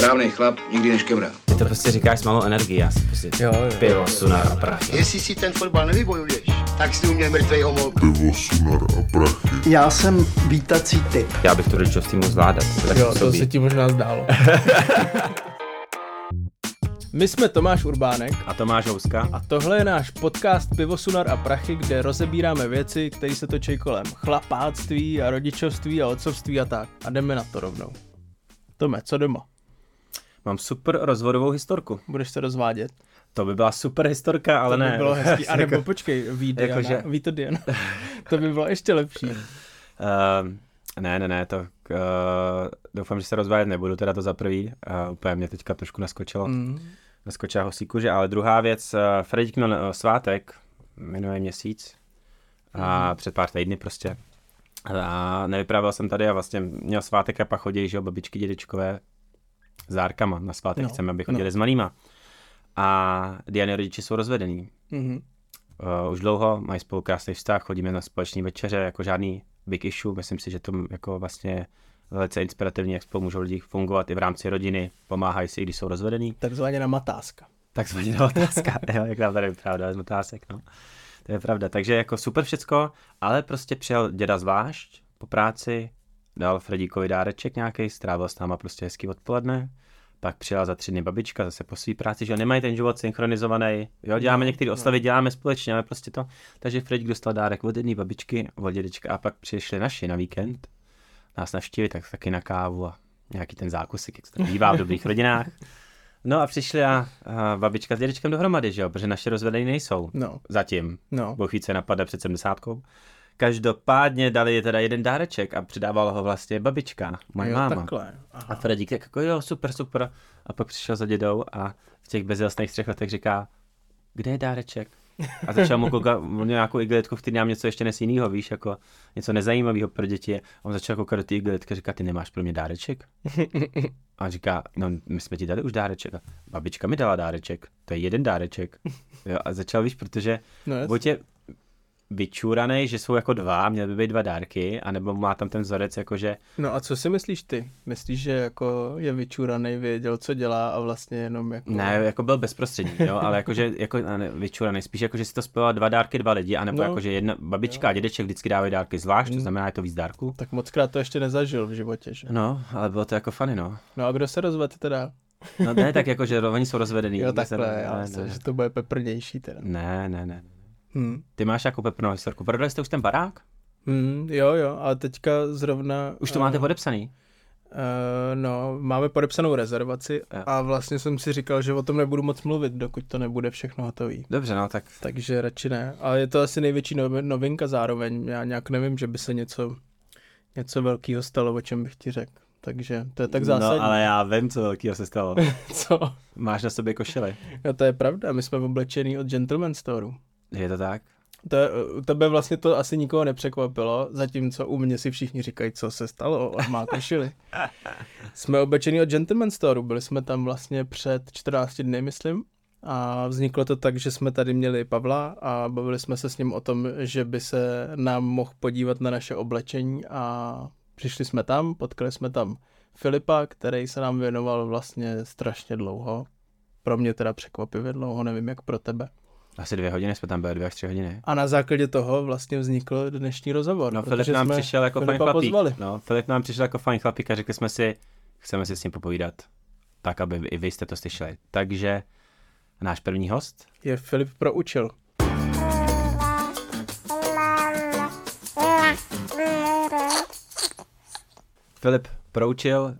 Správný chlap nikdy neškemrá. Ty to prostě říkáš s malou energií, já si prostě Jo, jo. pivo, sunar a prachy. Jestli si ten fotbal nevybojuješ, tak si u mě mrtvej homolku. pivo, sunar a prachy. Já jsem vítací typ. Já bych to rodičovství mohl zvládat. Tak Jo, to se ti možná zdálo. My jsme Tomáš Urbánek A Tomáš Houska. a tohle je náš podcast Pivosunar a prachy, kde rozebíráme věci, které se točí kolem chlapáctví a rodičovství a otcovství a tak. A jdeme na to rovnou. Tome, co doma? Mám super rozvodovou historku. Budeš se rozvádět? To by byla super historka, ale to by ne. bylo hezký. A nebo Jako- počkej, ví Diana, jakože- ví to Diana. to by bylo ještě lepší. Uh, ne, ne, ne, to uh, doufám, že se rozvádět nebudu, teda to za prvý. Uh, úplně mě teďka trošku naskočilo. Mm. Naskočila hosí kůže, ale druhá věc, uh, Fredík měl uh, svátek minulý měsíc a Mhm. před pár týdny prostě. A nevyprávěl jsem tady a vlastně měl svátek a pak chodí, že jo, babičky, dědečkové s dárkama na svátek, No, no, chceme, aby no. chodili s malýma. A Diany rodiče jsou rozvedený. Mm-hmm. Uh, už dlouho mají spolu krásný vztah, chodíme na společné večeře, jako žádný big issue, myslím si, že to jako vlastně velice inspirativně, jak spolu můžou lidi fungovat i v rámci rodiny, pomáhají si, i když jsou rozvedený. Takzvaně na matáska. Takzvaně na otázka, jo, jak nám tady vyprávěl z otázek, no. To je pravda, takže jako super všecko, ale prostě přijel děda zvlášť po práci, dal Fredíkovi dáreček nějaký, strávil s náma prostě hezký odpoledne, pak přijela za tři dny babička zase po své práci, že nemají ten život synchronizovaný, jo, děláme No, některé no. oslavy, děláme společně, ale prostě to, takže Fredík dostal dárek od jedné babičky, od dědečka a pak přišli naši na víkend, nás navštívit, tak taky na kávu a nějaký ten zákusek, jak se to bývá v dobrých rodinách. No a přišli a, a babička s dědečkem dohromady, že jo, protože naše rozvedení nejsou. No, Zatím. no. Bůh napadne před sedmdesátkou. Každopádně dali teda jeden dáreček a přidávala ho vlastně babička, moje jo, máma. takhle. Aha. A Fredík tak jako jo, super, super. A pak přišel za dědou a v těch bezjasných třech letech říká, kde je dáreček? A začal mu koukat nějakou igelitku, v který nám něco ještě nes jinýho, víš, jako něco nezajímavého pro děti. A on začal koukat do té igelitky a říká, ty nemáš pro mě dáreček? A on říká, no my jsme ti dali už dáreček. A babička mi dala dáreček, to je jeden dáreček. Jo, a začal, víš, protože No, buď je vyčúranej, že jsou jako dva, měly by být dva dárky, anebo má tam ten vzorec, jakože No a co si myslíš ty? Myslíš, že jako je vyčuraný, věděl, co dělá a vlastně jenom jako... Ne, jako byl bezprostřední, jo, ale jakože jako ne, vyčuraný, spíš jako, že si to spojila dva dárky, dva lidi, anebo No. no, jako, že jedna babička a dědeček vždycky dávají dárky zvlášť, to Mm. znamená, je to víc dárků. Tak moc krát to ještě nezažil v životě, že? No, ale bylo to jako funny, no. No a kdo se rozvedl teda? No ne, tak jako, že oni jsou rozvedený. Jo, My se- takhle, já ne, myslím, ne, že to bude peprnější teda. ne, ne, ne. Hm. Ty máš jako peprnou historku. Prodali jste už ten barák? Hm, jo, jo, a teďka zrovna... Už to eh, máte podepsaný? eh, no, máme podepsanou rezervaci Jo. a vlastně jsem si říkal, že o tom nebudu moc mluvit, dokud to nebude všechno hotový. Dobře, no, tak Takže radši ne. Ale je to asi největší novi- novinka zároveň. Já nějak nevím, že by se něco, něco velkého stalo, o čem bych ti řekl. Takže to je tak zásadní. No, ale já vím, co velkého se stalo. Co? Máš na sobě košily. No to je pravda, my jsme oblečený od Gentleman Storeu. Je to tak? To tebe vlastně to asi nikoho nepřekvapilo, zatímco u mě si všichni říkají, co se stalo, on má košili. jsme oblečení od Gentleman Storeu, byli jsme tam vlastně před 14 dny, myslím. A vzniklo to tak, že jsme tady měli Pavla a bavili jsme se s ním o tom, že by se nám mohl podívat na naše oblečení a přišli jsme tam, potkali jsme tam Filipa, který se nám věnoval vlastně strašně dlouho. Pro mě teda překvapivě dlouho, nevím jak pro tebe. Asi dvě hodiny jsme tam byli, dvě až tři hodiny. A na základě toho vlastně vznikl dnešní rozhovor. No, protože Filip nám jsme přišel jako fajn chlapík. pozvali. No, Filip nám přišel jako fajn chlapík a řekli jsme si, chceme si s ním popovídat. Tak, aby i vy jste to slyšeli. Takže náš první host, Je Filip Proučil. Filip Proučil,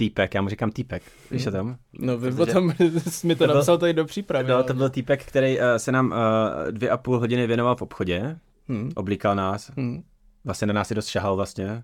týpek, já mu říkám týpek, víš o tom? No vy Protože- potom jsi mi to, To byl- napsal tady do přípravy. No, ale- to byl týpek, který uh, se nám uh, dvě a půl hodiny věnoval v obchodě, Hm, oblíkal nás, hm. vlastně na nás i dost šahal vlastně.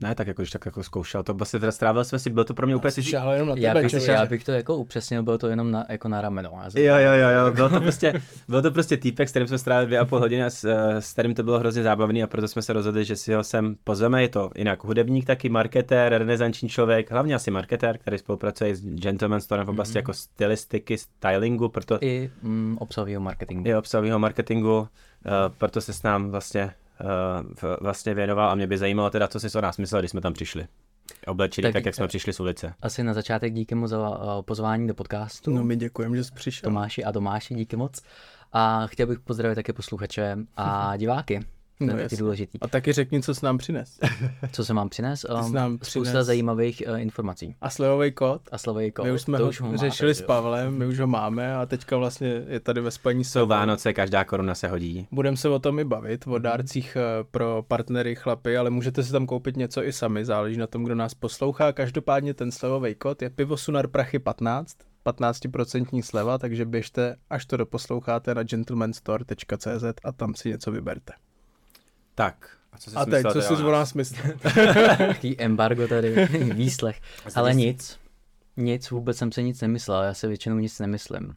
Ne, tak jako, když tak jako zkoušel, to vlastně teda strávil jsme si, bylo to pro mě úplně si... šáhl jenom na Já bych, já bych to jako upřesnil, bylo to jenom na, jako na rameno. Jo, jo, jo, jo, byl to prostě, byl to prostě týpek, s kterým jsme strávili dvě a půl hodiny a s, eh, s kterým to bylo hrozně zábavný a proto jsme se rozhodli, že si ho sem pozveme, je to jinak hudebník taky, marketér, renesanční člověk, hlavně asi marketér, který spolupracuje s Gentleman Storem v oblasti Mhm. jako stylistiky, stylingu, proto I mm, obsahového marketingu. i obsahového marketingu, uh, proto se s nám vlastně, vlastně věnoval a mě by zajímalo teda, co jsi o nás myslel, když jsme tam přišli. Oblečený Tak- tak, jak jsme přišli z ulice. Asi na začátek díky moc za uh, pozvání do podcastu. No my děkujeme, že jsi přišel. Tomáši a Tomáši, díky moc. A chtěl bych pozdravit také posluchače a diváky. To je No taky jasně. důležitý. A taky řekni, co jsi nám přines. Co jsem vám přines? Um, nám spousta přines- zajímavých uh, informací. A slevový kód? A slovej My už jsme to ho už ho máte, řešili že s jo. Pavlem, my už ho máme a teďka vlastně je tady ve spojení s Jsou sebou. Vánoce, každá koruna se hodí. Budeme se o tom i bavit, o dárcích eh, pro partnery chlapy, ale můžete si tam koupit něco i sami, záleží na tom, kdo nás poslouchá. Každopádně ten slevový kód je pivo Sunar Prachy 15, 15% sleva, takže běžte, až to doposloucháte na gentlemanstore.cz a tam si něco vyberte. Tak, a co jsi A teď, co si o nás? myslíš? Taký embargo tady, výslech. Ale nic, nic, vůbec jsem se nic nemyslel, já si většinou nic nemyslím.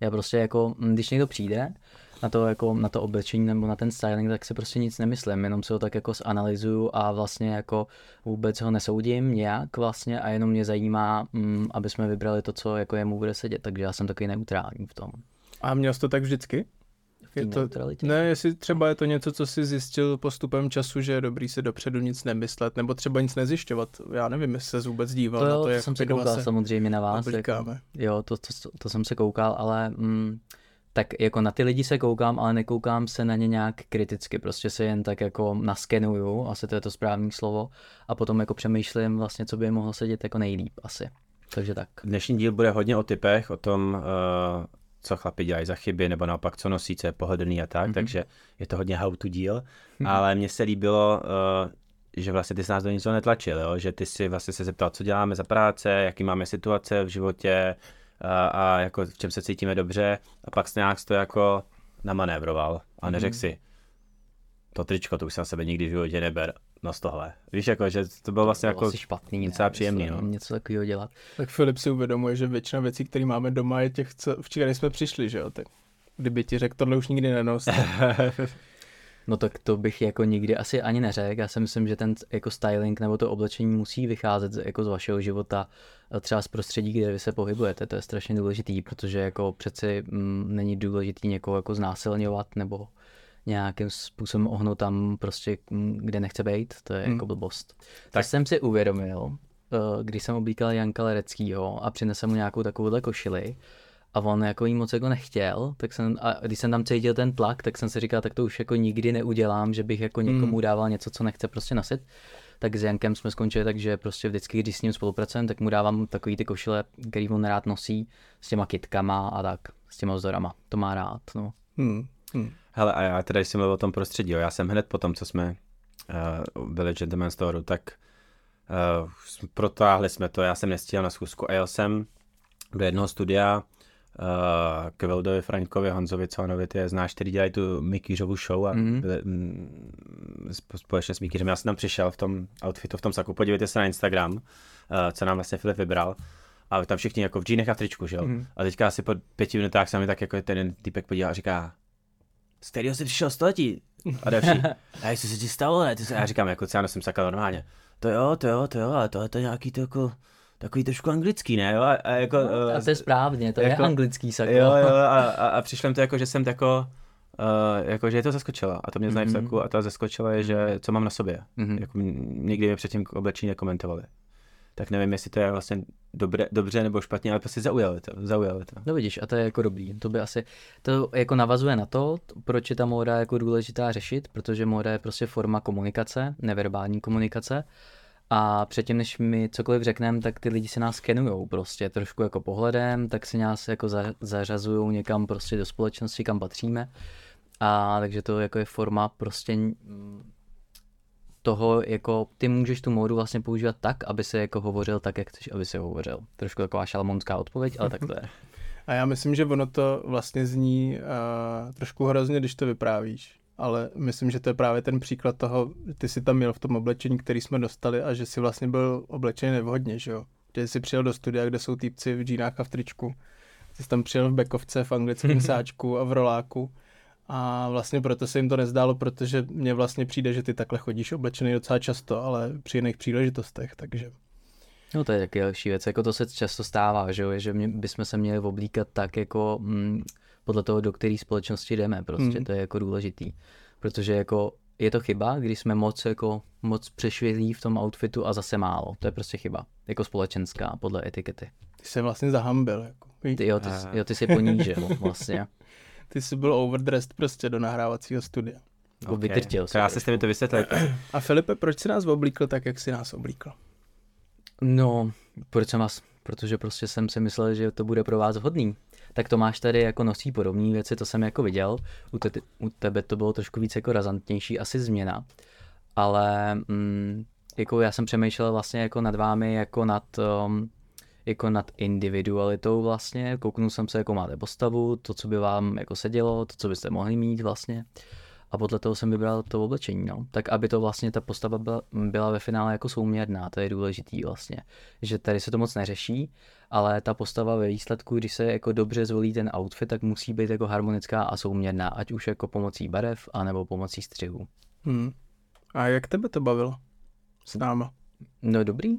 Já prostě jako, mm, když někdo přijde na to, jako, na to oblečení nebo na ten styling, tak si prostě nic nemyslím, jenom si ho tak jako zanalizuju a vlastně jako vůbec ho nesoudím nějak vlastně a jenom mě zajímá, mm, aby jsme vybrali to, co jako jemu bude sedět, takže já jsem takový neutrální v tom. A měl jsi to tak vždycky? Je to, neutralitě. ne, jestli třeba je to něco, co jsi zjistil postupem času, že je dobrý si dopředu nic nemyslet, nebo třeba nic nezjišťovat. Já nevím, jestli se vůbec díval To na to, to jak jsem se koukal se samozřejmě na vás. Jako, jo, to, to, to, to jsem se koukal, ale mm, tak jako na ty lidi se koukám, ale nekoukám se na ně nějak kriticky, prostě se jen tak jako naskenuju, asi to je to správné slovo, a potom jako přemýšlím vlastně, co by mohlo sedět jako nejlíp asi. Takže tak. Dnešní díl bude hodně o typech, o tom, uh, co chlapi dělají za chyby, nebo naopak co nosí, co je pohodlný a tak, mm-hmm. takže je to hodně how to díl, mm-hmm. ale mně se líbilo, uh, že vlastně ty jsi nás do ničeho netlačil, jo? že ty si vlastně se zeptal, co děláme za práce, jaký máme situace v životě a, a jako v čem se cítíme dobře a pak jsi nějak to jako namanévroval a neřekl si, to tričko, to už jsem sebe nikdy v životě neber, no z tohle. Víš, jako, že to bylo vlastně To bylo jako asi špatný, docela ne, příjemný, myslím, no. něco takového dělat. Tak Filip si uvědomuje, že většina věcí, které máme doma, je těch, co včera jsme přišli, že jo? Tak kdyby ti řekl, tohle už nikdy nenos. No tak to bych jako nikdy asi ani neřekl. Já si myslím, že ten jako styling nebo to oblečení musí vycházet z- jako z vašeho života, a třeba z prostředí, kde vy se pohybujete. To je strašně důležitý, protože jako přeci mm, není důležitý někoho jako znásilňovat nebo nějakým způsobem ohnout tam prostě, mm, kde nechce být. To je jako blbost. Tak jsem si uvědomil, eh, když jsem oblíkal Janka Lereckýho a přinesl mu nějakou takovouhle košili, a on jako jí moc jako nechtěl, tak jsem, a když jsem tam cítil ten tlak, tak jsem si říkal, tak to už jako nikdy neudělám, že bych jako někomu dával něco, co nechce prostě nosit. Tak s Jankem jsme skončili tak, že prostě vždycky, když s ním spolupracujeme, tak mu dávám takový ty košile, který on rád nosí, s těma kitkama a tak, s těma vzorama. To má rád, no. Hmm. Hmm. Hele, a já teda, když jsem mluvil o tom prostředí, jo, já jsem hned po tom, co jsme uh, byli Gentleman Store, tak uh, protáhli jsme to, já jsem nestíhal na schůzku a jel jsem do jednoho studia uh, k Vildovi Frankovi, Honzovi Conovi, ty je znáš, který dělají tu Mikýřovu show a Mhm. byli, mm, sp- společně s Mikýřem. Já jsem tam přišel v tom outfitu, v tom saku, podívejte se na Instagram, uh, co nám vlastně Filip vybral. A tam všichni jako v džínech a v tričku, že jo? Mhm. A teďka asi po pěti minutách se mi tak jako ten týpek podíval a říká, z kterého jsi přišel století? A další, a jak se ti stalo, ne? Ty se, já říkám, jako já nosím sakra normálně. To jo, to jo, to jo, ale tohle to je nějaký to jako, takový trošku anglický, ne? Jo? A, a jako, A eh, to je správně, to jako- je anglický sako. Jo, jo, a, a, a přišlo mi to jako, že jsem jako, uh, jako, že je to zaskočila. A to mě znají v saku a to zaskočila je, že co mám na sobě. Mhm. Jako, nikdy mě předtím oblečení nekomentovali. Tak nevím, jestli to je vlastně dobré, dobře nebo špatně, ale prostě zaujali to, zaujali to. No vidíš, a to je jako dobrý. To by asi, to jako navazuje na to, proč je ta móda jako důležitá řešit, protože móda je prostě forma komunikace, neverbální komunikace. A předtím, než mi cokoliv řekneme, tak ty lidi se nás skenujou prostě trošku jako pohledem, tak si nás jako za, zařazují někam prostě do společnosti, kam patříme. A takže to jako je forma prostě toho, jako ty můžeš tu módu vlastně používat tak, aby se jako hovořil tak, jak chceš, aby se hovořil. Trošku taková šalmonská odpověď, ale tak to je. A já myslím, že ono to vlastně zní uh, trošku hrozně, když to vyprávíš. Ale myslím, že to je právě ten příklad toho, ty jsi tam měl v tom oblečení, který jsme dostali a že si vlastně byl oblečený nevhodně, že jo? Že jsi přijel do studia, kde jsou týpci v džínách a v tričku. Ty jsi tam přijel v bekovce, v anglickém sáčku a v roláku. A vlastně proto se jim to nezdálo, protože mně vlastně přijde, že ty takhle chodíš oblečený docela často, ale při jiných příležitostech, takže... No to je taky další věc, jako to se často stává, že jo, že mě, bychom se měli oblíkat tak jako mm, podle toho, do které společnosti jdeme, prostě Hmm. to je jako důležitý, protože jako je to chyba, když jsme moc jako moc přešvihlí v tom outfitu a zase málo. To je prostě chyba. Jako společenská, podle etikety. Ty jsi vlastně zahambil. Jako. Ty, jo, ty, jo, ty jsi ponížil vlastně. Ty jsi byl overdressed prostě do nahrávacího studia. Jako vytrtil se. Krásně jste mi to vysvětlili. A Filipe, proč jsi nás oblíkl tak, jak jsi nás oblíkl? No, proč jsem vás? Protože prostě jsem si myslel, že to bude pro vás vhodný. Tak to máš tady jako nosí podobné věci, to jsem jako viděl. U, te, u tebe to bylo trošku víc jako razantnější, asi změna. Ale mm, jako já jsem přemýšlel vlastně jako nad vámi, jako nad, um, jako nad individualitou vlastně. Kouknul jsem se, jako máte postavu, to, co by vám jako sedělo, to, co byste mohli mít vlastně. A podle toho jsem vybral to oblečení, no. Tak aby to vlastně ta postava byla, byla ve finále jako souměrná, to je důležitý vlastně. Že tady se to moc neřeší, ale ta postava ve výsledku, když se jako dobře zvolí ten outfit, tak musí být jako harmonická a souměrná, ať už jako pomocí barev, anebo pomocí střihů. Hmm. A jak tebe to bavilo? S náma. No dobrý,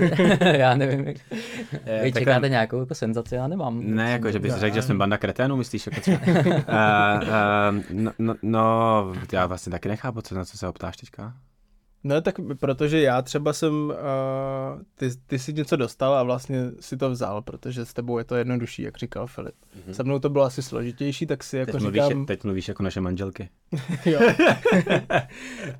já nevím, jak... Vy takhle- čekáte nějakou jako senzaci, já nemám. Ne, jako, že bys řekl, že jsme banda kreténů, myslíš? Jako třeba? uh, uh, no, no, no, já vlastně taky nechápu, co, na co se optáš teďka. No tak protože já třeba jsem, uh, ty, ty jsi něco dostal a vlastně si to vzal, protože s tebou je to jednodušší, jak říkal Filip. Mm-hmm. Se mnou to bylo asi složitější, tak si jako Teď mluvíš, říkám, teď mluvíš jako naše manželky. jo.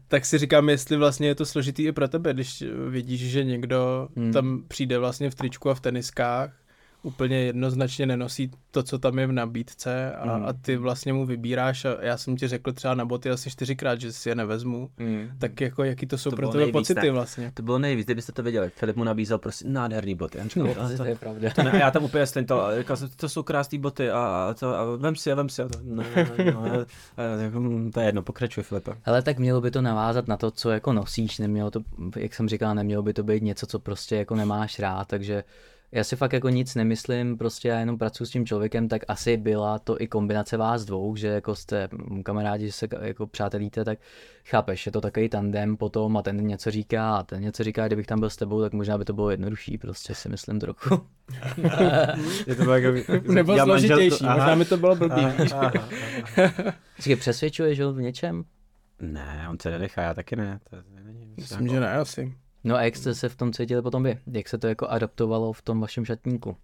tak si říkám, jestli vlastně je to složitý i pro tebe, když vidíš, že někdo hmm. tam přijde vlastně v tričku a v teniskách, úplně jednoznačně nenosí to, co tam je v nabídce a, Hmm. a ty vlastně mu vybíráš a já jsem ti řekl třeba na boty asi čtyřikrát, že si je nevezmu, Mm. tak jako jaký to jsou To pro tebe nejvíc, pocity ne? vlastně. To bylo nejvíc, kdybyste to věděli. Filip mu nabízel prostě nádherný boty. Já říkal, No, "Ale to je pravda. to ne, a já tam úplně slintal, a říkal jsem, to jsou krásné boty a, a, to, a vem si je, vem si je. A to, ne, no, a, a, jako, hm, to je jedno, pokračuje Filipe. Ale tak mělo by to navázat na to, co jako nosíš, nemělo to, jak jsem říkal, nemělo by to být něco, co prostě jako nemáš rád, takže já si fakt jako nic nemyslím, prostě já jenom pracuji s tím člověkem, tak asi byla to i kombinace vás dvou, že jako jste kamarádi, že se jako přátelíte, tak chápeš, je to takový tandem potom a ten něco říká a ten něco říká, kdybych tam byl s tebou, tak možná by to bylo jednodušší, prostě si myslím trochu. Je to jako, Nebo já složitější, aha. možná mi to bylo blbý. Aha. Přesvědčuješ ho v něčem? Ne, on se nenechá, já taky ne. To není Myslím, jako- že ne, asi. No a jak jste se v tom cítili potom vy? Jak se to jako adaptovalo v tom vašem šatníku?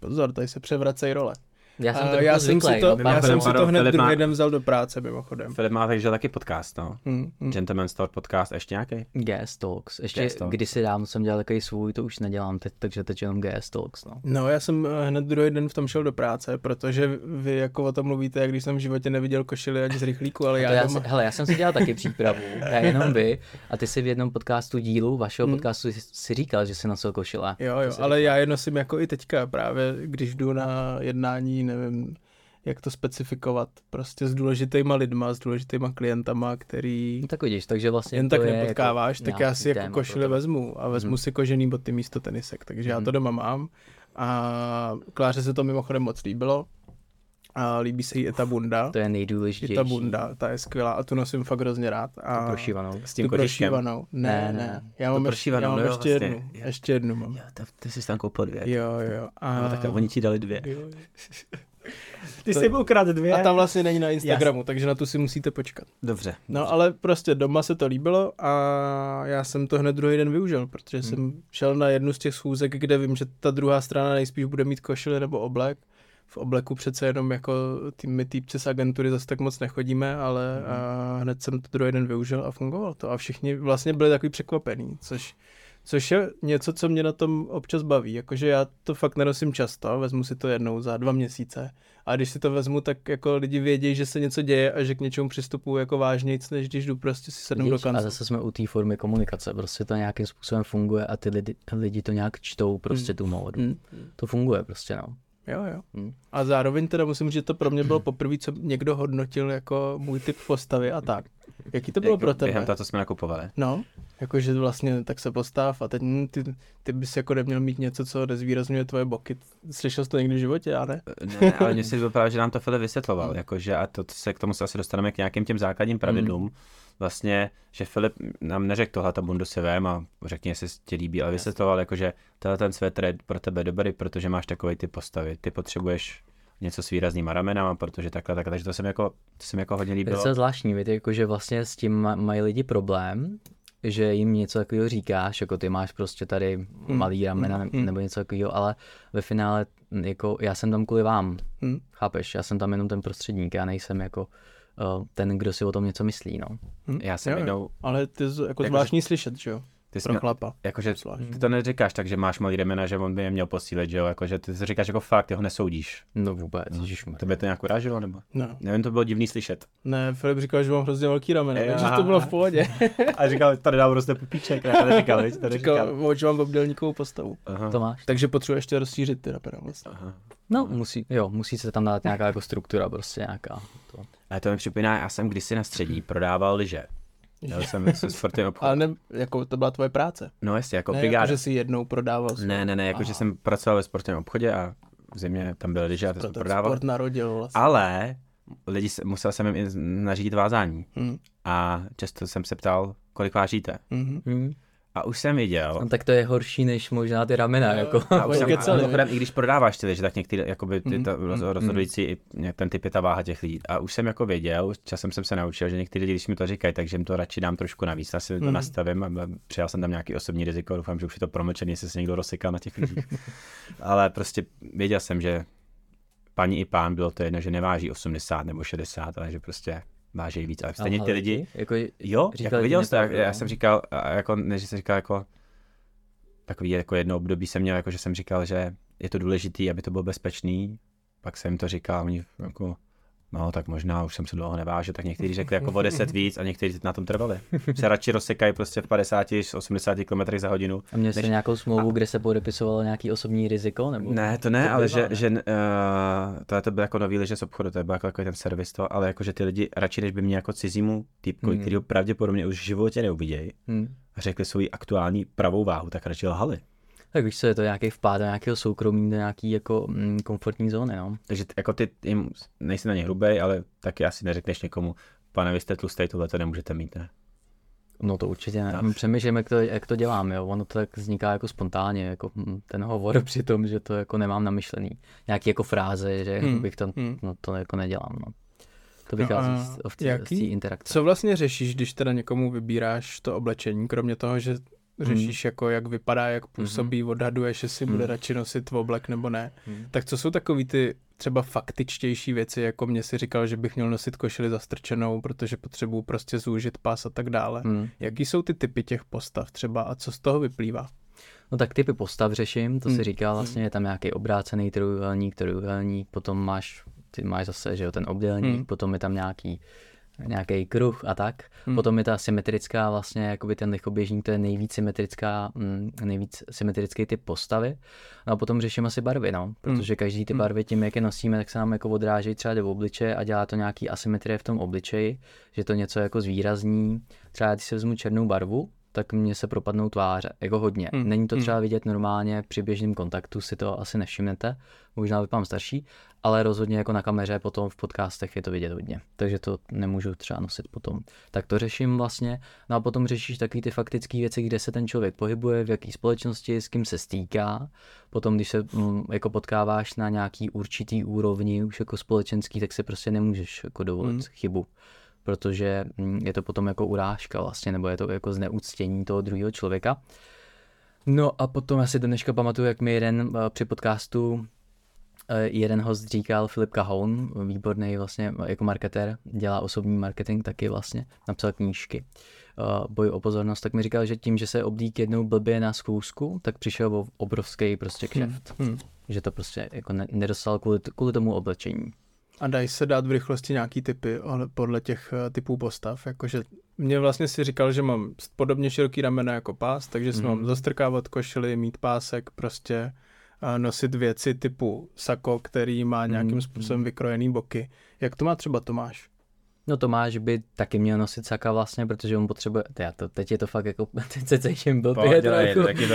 Pozor, tady se převracejí role. Já jsem to já jsem si to, no. já jsem si to hned Filip má- druhý den vzal do práce, mimochodem. Filip má takže taky podcast, no. Hmm, hmm. Gentleman Store podcast, ještě nějaký? Gas Talks. Ještě Gas Talks. kdysi dávno jsem dělal takový svůj, to už nedělám teď, takže teď jenom Gas Talks, no. No, já jsem eh, hned druhý den v tom šel do práce, protože vy jako o tom mluvíte, jak když jsem v životě neviděl košily ani z rychlíku, ale já, já doma... si, hele, já jsem si dělal taky přípravu, já jenom vy, a ty si v jednom podcastu dílu, vašeho Hmm. podcastu si, říkal, že si nosil košile. Jo, jo, ale říkal. já je nosím jako i teďka, právě když jdu na jednání, nevím, jak to specifikovat, prostě s důležitýma lidma, s důležitýma klientama, který No tak vidíš, takže vlastně jen tak je nepotkáváš, tak já si jako to. vezmu a vezmu Mhm. si kožený boty místo tenisek, takže já to Mhm. doma mám a Kláře se to mimochodem moc líbilo a líbí se jí i ta bunda, To je i nejdůležitější. ta bunda, ta je skvělá a tu nosím fakt hrozně rád. A Prošívanou. S tím tu prošívanou. Ne, Ne, ne. Já Tu mám, ještě, prošívanou, já mám no jo, ještě vlastně. jednu, Jo. ještě jednu mám. Jo, to, ty jsi tam koupil dvě. Jo, jo. A, No, tak oni ti dali dvě. jo, jo. Ty jsi byl krát dvě. A ta vlastně není na Instagramu, takže na tu si musíte počkat. Dobře. No ale prostě doma se to líbilo a já jsem to hned druhý den využil, protože Hmm. jsem šel na jednu z těch schůzek, kde vím, že ta druhá strana nejspíš bude mít košily nebo oblek. V obleku přece jenom jako ty, my týpci z agentury zase tak moc nechodíme, ale Hmm. a hned jsem to druhý den využil a fungovalo to. A všichni vlastně byli takový překvapení, což, což je něco, co mě na tom občas baví. Jakože já to fakt nenosím často, vezmu si to jednou za dva měsíce. A když si to vezmu, tak jako lidi vědí, že se něco děje a že k něčemu přistupuju jako vážnějc, než když jdu prostě si sednout do Vidíš? A zase jsme u té formy komunikace, prostě to nějakým způsobem funguje a ty lidi, lidi to nějak čtou, prostě Hmm. tu módu. Mm. To funguje prostě, no. Jo, jo. Hmm. A zároveň teda musím říct, že to pro mě bylo poprvé, co někdo hodnotil jako můj typ postavy a tak. Jaký to bylo pro tebe? Během toho, co jsme nakupovali. No, jakože vlastně tak se postav a teď hm, ty, ty bys jako neměl mít něco, co nezvýrazňuje tvoje boky. Slyšel jsi to někdy v životě, já ne? Ne, ale mně si vypadá, že nám to Filip vysvětloval, jakože a to se k tomu se asi dostaneme k nějakým těm základním pravidlům. Vlastně, že Filip nám neřekl tohle ta bundu si vem a řekni, jestli se ti líbí, ale vysvětloval, jakože tenhle ten svetr je pro tebe dobrý, protože máš takový ty postavy. Ty potřebuješ něco s výraznýma ramenama, protože takhle, takhle, takže to jsem jako, to jsem jako hodně Je líbilo. to zvláštní, víte, jako že vlastně s tím ma- mají lidi problém, že jim něco takového říkáš, jako ty máš prostě tady Hmm. malý ramena Hmm. nebo něco takového, ale ve finále jako já jsem tam kvůli vám, Hmm. chápeš, já jsem tam jenom ten prostředník, já nejsem jako uh, ten, kdo si o tom něco myslí, no. Hm? Já jsem Jo, jednou, Ale ty z- jako zvláštní slyšet, že jo? ty jsi Pro měl, chlapa. jakože Zvláštní. ty to neříkáš tak, že máš malý remena, že on by je měl posílit, že jo, jakože ty to říkáš jako fakt, ty ho nesoudíš. No vůbec, ježišmarja. Tebe to nějak urážilo, nebo? No. Nevím, to bylo divný slyšet. Ne, Filip říkal, že mám hrozně velký ramena, Jo. takže to bylo v pohodě. A říkal, tady dám roste pupíček, ne, to neříkal, viď? to Říkal, neříkal. že mám obdélníkovou postavu. Aha. To máš? Takže potřebuje ještě rozšířit ty ramena vlastně. Aha. No, musí, jo, musí se tam dát nějaká jako struktura, prostě nějaká. To. Ale to mi připomíná, já jsem kdysi na střední prodával lyže. Měl jsem se sportovní obchod. Ale ne, jako to byla tvoje práce. No jasně, jako Ne, brigáda. jako, že jsi jednou prodával. Ne, ne, ne, jako že Aha. jsem pracoval ve sportovním obchodě a v zimě tam byly lyže a to jsem prodával. sport narodil vlastně. Ale lidi, se- musel jsem jim i nařídit vázání. Hm, A často jsem se ptal, kolik vážíte. mhm. Hm. A už jsem viděl. No, tak to je horší než možná ty ramena, jako. A už Oni jsem, a mimochodem, i když prodáváš ty lyže, tak některý, jakoby ty, ta, roz, mhm, rozhodující, i ten typ je ta váha těch lidí. A už jsem jako věděl, časem jsem se naučil, že někteří lidi, když mi to říkají, takže jim to radši dám trošku navíc, asi to Mhm. nastavím a přijal jsem tam nějaký osobní riziko, doufám, že už je to promlčený, jestli se někdo rozsekal na těch lidích. Ale prostě věděl jsem, že paní i pán bylo to jedno, že neváží 80 nebo 60, ale že prostě váží víc. Ale stejně ty lidi, Jako, Jo, jako viděl jste, já, já no. jsem říkal, jako, než jsem říkal jako, takový jako jedno období jsem měl, jako že jsem říkal, že je to důležitý, aby to bylo bezpečný, pak jsem jim to říkal, oni jako, no tak možná už jsem se dlouho nevážil, tak někteří řekli jako o 10 víc a někteří na tom trvali. Se radši rozsekají prostě v 50, 80 km za hodinu. a měl než- nějakou smlouvu, kde se podepisovalo nějaký osobní riziko? Nebo? Ne, to ne, To ale že, ne? že uh, tohle to byl jako nový liže z obchodu, to byl jako takový ten servis to, ale jako, že ty lidi radši, než by mě jako cizímu typku, Hmm. hmm. který ho pravděpodobně už v životě neuvidějí, Hm. a řekli svoji aktuální pravou váhu, tak radši lhali. Tak víš co, je to nějaký vpád do nějakého soukromí, do nějaký jako mm, komfortní zóny, no. Takže ty, jako ty, jim, nejsi na ně hrubej, ale taky asi neřekneš někomu, pane, vy jste tlustej, tohle to nemůžete mít, ne? No to určitě ne. Tak. Přemýšlím, jak to, jak to dělám, jo. Ono to tak vzniká jako spontánně, jako hm, ten hovor při tom, že to jako nemám namyšlený. Nějaký jako fráze, že Hmm, bych to, hmm. no to jako nedělám, no. To No vychází a z, z, z jaký? té interakce. Co vlastně řešíš, když teda někomu vybíráš to oblečení, kromě toho, že řešíš jako jak vypadá, jak působí, odhaduješ, jestli bude Mhm. radši nosit oblek nebo ne. Mhm. Tak co jsou takový ty třeba faktičtější věci, jako mě si říkal, že bych měl nosit košili zastrčenou, protože potřebuju prostě zúžit pas a tak dále. Hmm. Jaký jsou ty typy těch postav třeba a co z toho vyplývá? No tak typy postav řeším, to Hmm. si říká vlastně, je tam nějaký obrácený trojuhelník, trojuhelník, potom máš, ty máš zase, že jo, ten obdélník, Hmm. potom je tam nějaký nějaký kruh a tak. Hmm. Potom je ta symetrická vlastně, jakoby ten lichoběžník, to je nejvíc symetrická, mm, nejvíc symetrický typ postavy. No a potom řeším asi barvy, no, protože každý ty Hmm. barvy tím, jak je nosíme, tak se nám jako odrážejí třeba do obličeje a dělá to nějaký asymetrie v tom obličeji, že to něco jako zvýrazní. Třeba když se vezmu černou barvu, tak mně se propadnou tváře, jako hodně. Hmm. Není to Hmm. třeba vidět normálně při běžném kontaktu, si to asi nevšimnete, možná vypadám starší, ale rozhodně jako na kameře potom v podcastech je to vidět hodně, takže to nemůžu třeba nosit potom. Tak to řeším vlastně, no a potom řešíš taky ty faktické věci, kde se ten člověk pohybuje, v jaké společnosti, s kým se stýká. Potom, když se mm, jako potkáváš na nějaký určitý úrovni, už jako společenský, tak se prostě nemůžeš jako dovolit Hmm. chybu protože mm, je to potom jako urážka vlastně, nebo je to jako zneuctění toho druhého člověka. No a potom já si do dneška pamatuju, jak mi jeden eh, při podcastu eh, jeden host říkal, Filip Cahoun, výborný vlastně jako marketér, dělá osobní marketing taky vlastně, napsal knížky boj o pozornost, tak mi říkal, že tím, že se oblík jednou blbě na schůzku, tak přišel obrovský prostě kšeft. Hmm. Že to prostě jako ne, nedostal kvůli, kvůli tomu oblečení. A dají se dát v rychlosti nějaký typy podle těch eh, typů postav, jakože mě vlastně si říkal, že mám podobně široký ramena jako pás, takže si Mhm. mám zastrkávat košily, mít pásek, prostě a nosit věci typu sako, který má nějakým Mhm. způsobem vykrojený boky. Jak to má třeba Tomáš? No Tomáš by taky měl nosit saka vlastně, protože on potřebuje, já to, teď je to fakt jako, teď se cítím byl Podělej, taky to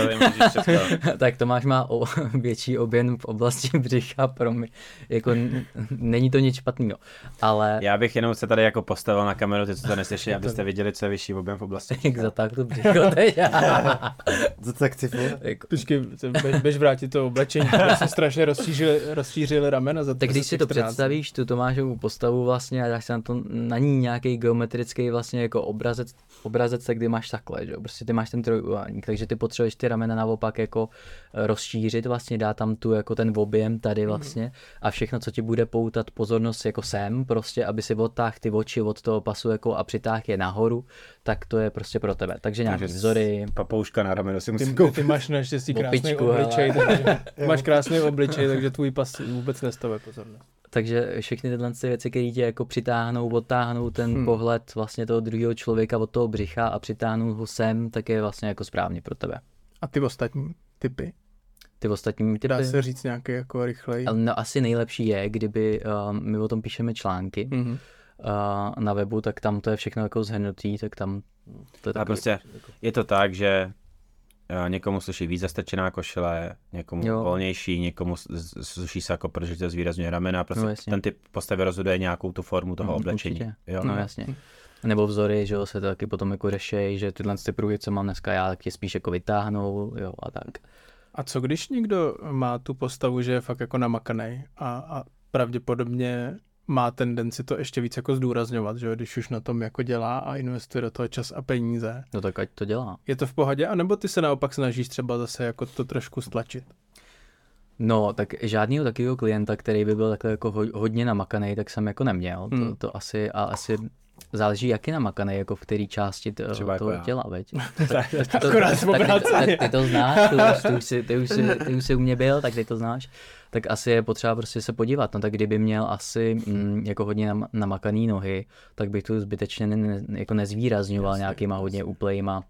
tak Tomáš má o, větší objem v oblasti břicha, pro mě, jako n- není to nic špatného, ale Já bych jenom se tady jako postavil na kameru, ty co to neslyšeli, abyste viděli, co je vyšší objem v oblasti. jak zatáhl to břicho teď. Co tak ty jako, Počkej, vrátit to oblečení, protože se strašně rozšířili, rozšířili ramena za tak když si to 14 dní. představíš, tu Tomášovu postavu vlastně a dáš se na, to, na ní nějaký geometrický vlastně jako obrazec, obrazec, tak kdy máš takhle, že prostě ty máš ten trojuhelník, takže ty potřebuješ ty ramena naopak jako eh, rozšířit vlastně, dá tam tu jako ten objem tady vlastně a všechno, co ti bude poutat pozornost jako sem, prostě, aby si odtáhl ty oči od toho pasu jako a přitáhl je nahoru, tak to je prostě pro tebe. Takže nějaké Takže vzory, Papouška na rameno si musím Ty, koupit. ty máš naštěstí krásný obličej, takže, máš krásný obličej, takže tvůj pas vůbec nestavuje pozornost. Takže všechny tyhle ty věci, které tě jako přitáhnou, odtáhnou ten Hmm. hmm. pohled vlastně toho druhého člověka od toho břicha a přitáhnou ho sem, tak je vlastně jako správně pro tebe. A ty ostatní typy? Ty ostatní typy. Dá se říct nějaký jako rychlej? Ale no, asi nejlepší je, kdyby um, my o tom píšeme články Mhm. uh, na webu, tak tam to je všechno jako zhrnutý, tak tam to je A prostě je to tak, že někomu sluší víc zastrčená košile, někomu Jo. volnější, někomu sluší se jako, protože to zvýrazňuje ramena, prostě No, jasně. ten typ postavy rozhoduje nějakou tu formu toho Mm, oblečení. určitě. Jo? No jasně. Nebo vzory, že jo, se to taky potom jako řešej, že tyhle ty pruhy, co mám dneska já, tak tě spíš jako vytáhnou, jo, a tak. A co když někdo má tu postavu, že je fakt jako namakanej a, a pravděpodobně má tendenci to ještě víc jako zdůrazňovat, že jo, když už na tom jako dělá a investuje do toho čas a peníze. No tak ať to dělá. Je to v pohodě, anebo ty se naopak snažíš třeba zase jako to trošku stlačit? No, tak žádného takového klienta, který by byl takhle jako ho- hodně namakaný, tak jsem jako neměl. Hmm. To, to asi, a asi záleží, jak je namakaný, jako v který části t- Třeba jako toho já. těla, veď? Akorát tak, tak ty to znáš, ty už, ty, už si, ty, už si, ty už si u mě byl, tak ty to znáš. Tak asi je potřeba prostě se podívat. No tak kdyby měl asi mm, jako hodně nam, namakaný nohy, tak bych tu zbytečně ne, jako nezvýrazňoval nějakýma hodně úplejma